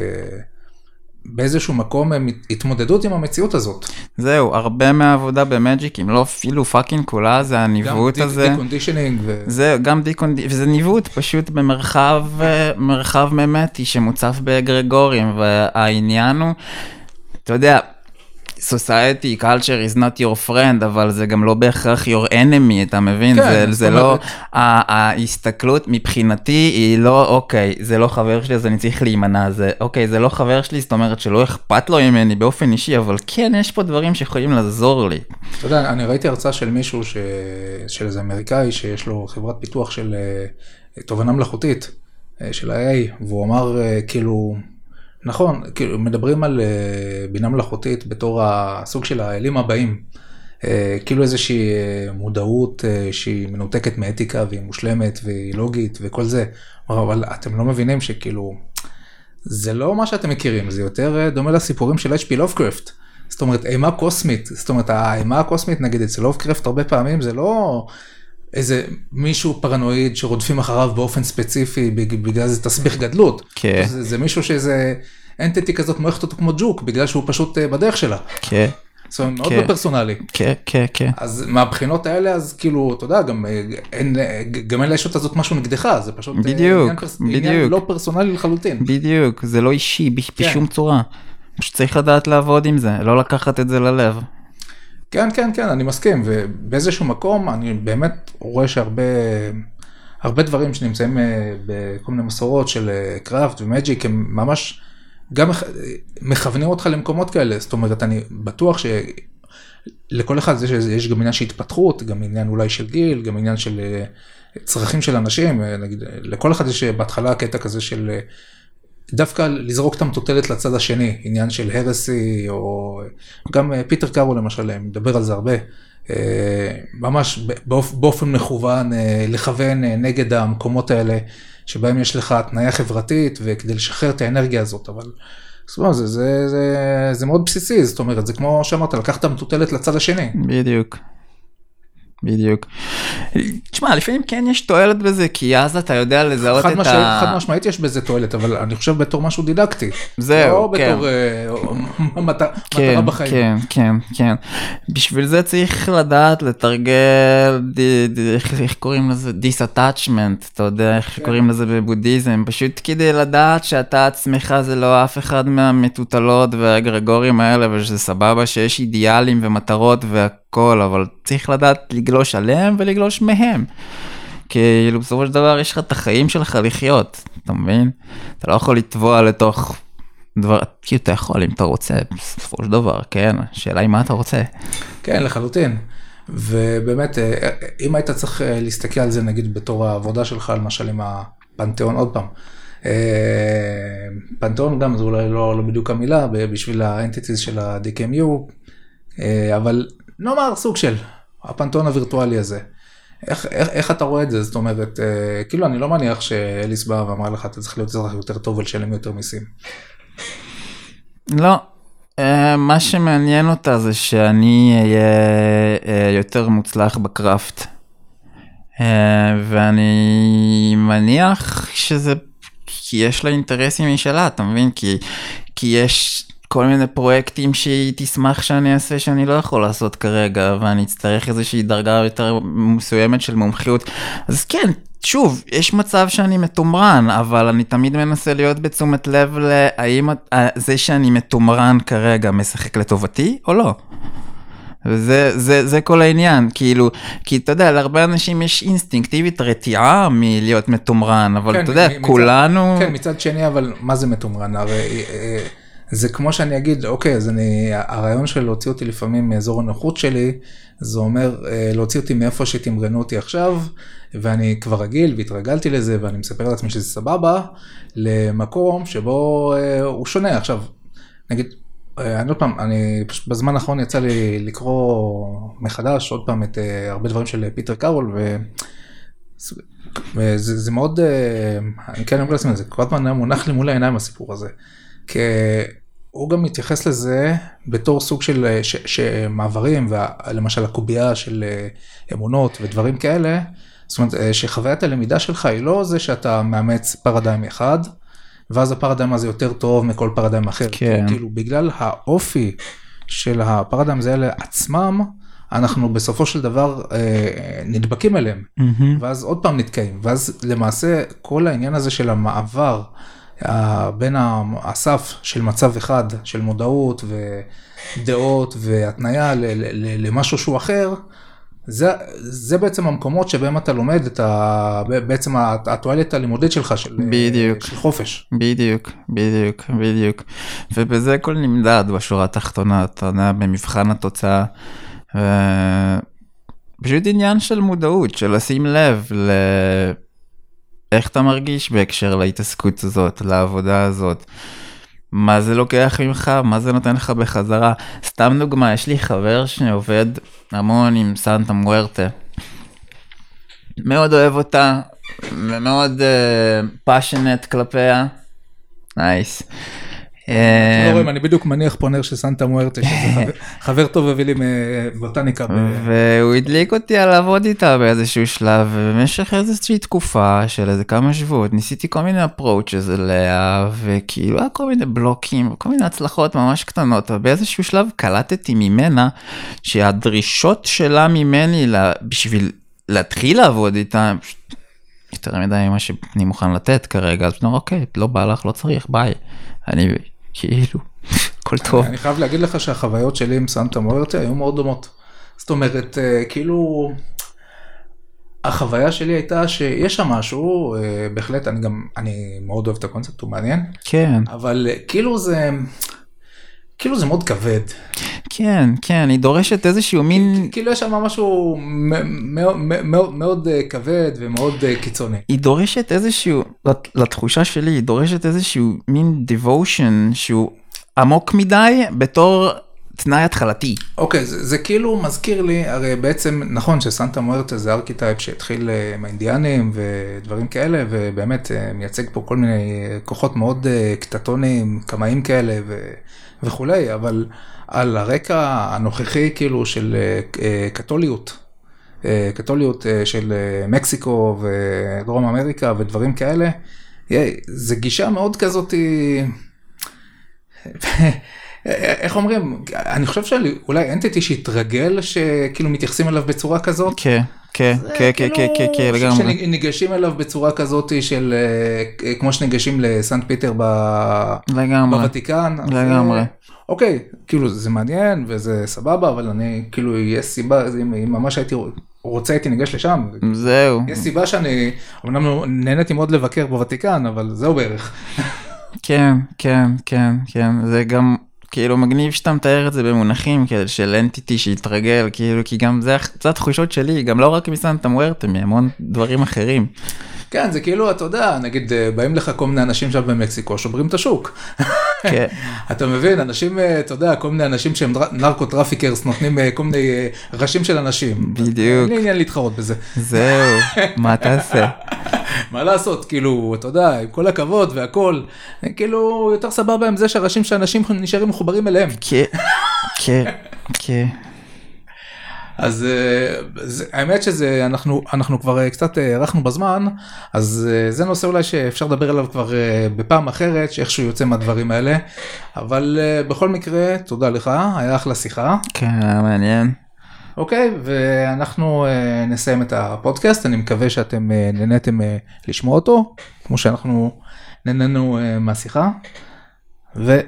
באיזשהו מקום הם התמודדות עם המציאות הזאת. זהו, הרבה מהעבודה ב magic, אם לא אפילו fucking כולה, זה הניווט הזה. conditioning. ו... זה גם decondi, וזה ניווט פשוט במרחב, אה, מרחב ממטי שמוצף באגרגורים, והעניין הוא, אתה יודע, society culture is not your friend, אבל זה גם לא בהכרח your enemy, אתה מבין? כן, זה, זאת זה לא, ההסתכלות מבחינתי היא לא, אוקיי, זה לא חבר שלי אז אני צריך להימנע, זה, אוקיי, זה לא חבר שלי, זאת אומרת שלא אכפת לו ממני באופן אישי, אבל כן, יש פה דברים שיכולים לעזור לי. אתה יודע, אני ראיתי הרצאה של מישהו, ש... של איזה אמריקאי שיש לו חברת פיתוח של אה, תובנה מלאכותית, אה, של ה-AA, והוא אמר אה, כאילו, נכון, כאילו מדברים על אה, בינה מלאכותית בתור הסוג של האלים הבאים. אה, כאילו איזושהי אה, מודעות שהיא מנותקת מאתיקה והיא מושלמת והיא לוגית וכל זה, אבל אתם לא מבינים שכאילו, זה לא מה שאתם מכירים, זה יותר דומה לסיפורים של H.P. לובקרפט. זאת אומרת, אימה קוסמית, זאת אומרת, האימה הקוסמית נגיד אצל לובקרפט הרבה פעמים זה לא איזה מישהו פרנואיד שרודפים אחריו באופן ספציפי בג- בגלל זה תסביך גדלות. כן. זה, זה מישהו שאיזה אנטיטי כזאת מועכת אותו כמו ג'וק בגלל שהוא פשוט אה, בדרך שלה. כן. זאת אומרת, מאוד כן. לא פרסונלי. כן, כן, כן. אז מהבחינות האלה אז כאילו אתה יודע גם אה, אין אה, גם אין לישות הזאת משהו נגדך זה פשוט בדיוק, עניין פרס- עניין בדיוק. לא פרסונלי לחלוטין. בדיוק, זה לא אישי כן. בשום צורה. פשוט צריך לדעת לעבוד עם זה, לא לקחת את זה ללב. כן כן כן אני מסכים ובאיזשהו מקום אני באמת רואה שהרבה הרבה דברים שנמצאים אה, בכל מיני מסורות של אה, קראפט ומג'יק הם ממש גם מכ- מכוונים אותך למקומות כאלה. זאת אומרת אני בטוח שלכל אחד יש, יש גם עניין של התפתחות גם עניין אולי של גיל גם עניין של אה, צרכים של אנשים אה, נגיד אה, לכל אחד יש אה, בהתחלה קטע כזה של אה, דווקא לזרוק את המטוטלת לצד השני, עניין של הרסי, או גם אה, פיטר קארו למשל, אה, מדבר על זה הרבה, אה, ממש באופ, באופן מכוון, לכוון נגד המקומות האלה, שבהם יש לך התניה חברתית, וכדי לשחרר את האנרגיה הזאת, אבל זה, זה, זה, זה מאוד בסיסי, זאת אומרת, זה כמו שאמרת, לקחת המטוטלת לצד השני. בדיוק. בדיוק. תשמע, לפעמים כן יש תועלת בזה, כי אז אתה יודע לזהות את משמעית, ה... חד משמעית יש בזה תועלת, אבל אני חושב בתור משהו דידקטי. זהו, לא כן. בתור אה, מטרה כן, בחיים. כן, כן, כן. בשביל זה צריך לדעת לתרגל, ד, ד, איך, איך קוראים לזה? dis-attachment, אתה יודע איך כן. קוראים לזה בבודהיזם, פשוט כדי לדעת שאתה עצמך זה לא אף אחד מהמטוטלות והאגרגורים האלה, ושזה סבבה שיש אידיאלים ומטרות והכל, אבל צריך לדעת לגלוש עליהם ולגלוש מהם. כאילו בסופו של דבר יש לך את החיים שלך לחיות, אתה מבין? אתה לא יכול לטבוע לתוך דבר, כאילו אתה יכול אם אתה רוצה, בסופו של דבר, כן, השאלה היא מה אתה רוצה. כן, לחלוטין. ובאמת, אה, אם היית צריך אה, להסתכל על זה נגיד בתור העבודה שלך, למשל עם הפנתיאון, עוד פעם, אה, פנתיאון גם זה אולי לא, לא בדיוק המילה בשביל האנטיטיז של ה-DKMU, אה, אבל נאמר סוג של הפנתיאון הווירטואלי הזה. איך, איך, איך אתה רואה את זה? זאת אומרת, אה, כאילו אני לא מניח שאליס בא ואמר לך אתה צריך להיות אזרח יותר טוב ולשלם יותר מיסים. לא, אה, מה שמעניין אותה זה שאני אהיה אה, יותר מוצלח בקראפט. אה, ואני מניח שזה, כי יש לה אינטרסים משלה, אתה מבין? כי, כי יש כל מיני פרויקטים שהיא תשמח שאני אעשה שאני לא יכול לעשות כרגע, ואני אצטרך איזושהי דרגה יותר מסוימת של מומחיות. אז כן, שוב, יש מצב שאני מתומרן, אבל אני תמיד מנסה להיות בתשומת לב להאם אה, זה שאני מתומרן כרגע משחק לטובתי או לא. וזה זה, זה כל העניין, כאילו, כי אתה יודע, להרבה אנשים יש אינסטינקטיבית רתיעה מלהיות מתומרן, אבל כן, אתה יודע, מצד- כולנו... כן, מצד שני, אבל מה זה מתומרן? הרי אה, זה כמו שאני אגיד, אוקיי, אז אני, הרעיון של להוציא אותי לפעמים מאזור הנוחות שלי, זה אומר אה, להוציא אותי מאיפה שתמרנו אותי עכשיו, ואני כבר רגיל והתרגלתי לזה, ואני מספר לעצמי שזה סבבה, למקום שבו אה, הוא שונה. עכשיו, נגיד, אה, אני עוד פעם, אני פשוט בזמן האחרון יצא לי לקרוא מחדש עוד פעם את אה, הרבה דברים של פיטר קארול, ו... וזה זה מאוד, אה, אני כן אומר לעצמי, זה כל הזמן היה מונח לי מול העיניים הסיפור הזה. כי הוא גם מתייחס לזה בתור סוג של אה, ש, שמעברים, ולמשל הקובייה של אה, אמונות ודברים כאלה, זאת אומרת אה, שחוויית הלמידה שלך היא לא זה שאתה מאמץ פרדיים אחד, ואז הפרדיים הזה יותר טוב מכל פרדיים אחר. כן. כאילו בגלל האופי של הפרדיים האלה עצמם, אנחנו בסופו של דבר אה, נדבקים אליהם. מהמם. ואז עוד פעם נתקעים, ואז למעשה כל העניין הזה של המעבר בין הסף של מצב אחד, של מודעות ודעות והתניה ל- ל- ל- למשהו שהוא אחר, זה, זה בעצם המקומות שבהם אתה לומד את ה, בעצם התועלת הלימודית שלך של, בדיוק. של חופש. בדיוק, בדיוק, בדיוק. ובזה הכל נמדד בשורה התחתונה, אתה יודע, במבחן התוצאה. ו- פשוט עניין של מודעות, של לשים לב ל... איך אתה מרגיש בהקשר להתעסקות הזאת, לעבודה הזאת. מה זה לוקח ממך, מה זה נותן לך בחזרה. סתם דוגמה, יש לי חבר שעובד המון עם סנטה מוארטה. מאוד אוהב אותה, ומאוד passionate כלפיה. nice. אה, לא רואים, אני בדיוק מניח פה נר של סנטה מוארטה, שזה חבר- חבר טוב הביא לי מבוטניקה. והוא הדליק אותי על לעבוד איתה באיזשהו שלב ובמשך איזושהי תקופה של איזה כמה שבועות ניסיתי כל מיני approaches אליה וכאילו היה כל מיני בלוקים וכל מיני הצלחות ממש קטנות אבל באיזשהו שלב קלטתי ממנה שהדרישות שלה ממני בשביל להתחיל לעבוד איתה יותר מדי ממה שאני מוכן לתת כרגע אז אני אומר אוקיי לא בא לך לא צריך ביי אני כאילו הכל טוב. אני חייב להגיד לך שהחוויות שלי עם סנטה מוארטה היו מאוד דומות. זאת אומרת, אה, כאילו, החוויה שלי הייתה שיש שם משהו, אה, בהחלט, אני גם, אני מאוד אוהב את הקונספט, הוא מעניין, כן. אבל אה, כאילו זה, כאילו זה מאוד כבד. כן, כן, היא דורשת איזשהו מין, כאילו יש שם משהו מאוד- אה, כבד ומאוד אה, קיצוני. היא דורשת איזשהו, לת- לתחושה שלי, היא דורשת איזשהו מין devotion שהוא עמוק מדי בתור תנאי התחלתי. אוקיי, זה, זה כאילו מזכיר לי, הרי בעצם נכון שסנטה מוארטה זה archetype שהתחיל אה, עם האינדיאנים ודברים כאלה, ובאמת אה, מייצג פה כל מיני אה, כוחות מאוד קטטוניים, קמאים כאלה ו, וכולי, אבל על הרקע הנוכחי כאילו של קתוליות, קתוליות של מקסיקו ודרום אמריקה ודברים כאלה, זה גישה מאוד כזאתי. איך אומרים, אני חושב שאולי אנטיטי שהתרגל שכאילו מתייחסים אליו בצורה כזאת. כן, כן, כן, כן, כאילו כן, כן, לגמרי. שניגשים אליו בצורה כזאת של אה, כמו שניגשים לסנט פיטר בוותיקן. לגמרי. אה, אוקיי, כאילו זה מעניין וזה סבבה, אבל אני כאילו יש סיבה, אם ממש הייתי רוצה הייתי ניגש לשם. זהו, יש סיבה שאני, אמנם נהניתי מאוד לבקר בוותיקן, אבל זהו בערך. כן, כן, כן, כן, זה גם כאילו מגניב שאתה מתאר את זה במונחים כאלה של אנטיטי שהתרגל, כאילו, כי גם זה, זה התחושות שלי, גם לא רק מסנטה מוארטה, מהמון דברים אחרים. כן, זה כאילו, אתה יודע, נגיד, אה, באים לך כל מיני אנשים שם במקסיקו, שוברים את השוק. כן. אתה מבין, אנשים, אה, אתה יודע, כל מיני אנשים שהם narco traffickers, נותנים אה, כל מיני ראשים של אנשים. בדיוק. אין לי עניין להתחרות בזה. זהו, מה תעשה? מה לעשות, כאילו, אתה יודע, עם כל הכבוד והכל, כאילו, יותר סבבה עם זה שהראשים של אנשים נשארים מחוברים אליהם. כן, כן, כן. אז אה, זה, האמת שזה, אנחנו, אנחנו כבר אה, קצת אה, הארכנו בזמן, אז זה נושא אולי שאפשר לדבר עליו כבר בפעם אחרת, שאיכשהו יוצא מהדברים האלה, אבל בכל מקרה, תודה לך, היה אחלה שיחה. כן, היה מעניין. אוקיי, ואנחנו נסיים את הפודקאסט, אני מקווה שאתם נהניתם לשמוע אותו, כמו שאנחנו נהנינו מהשיחה, ו...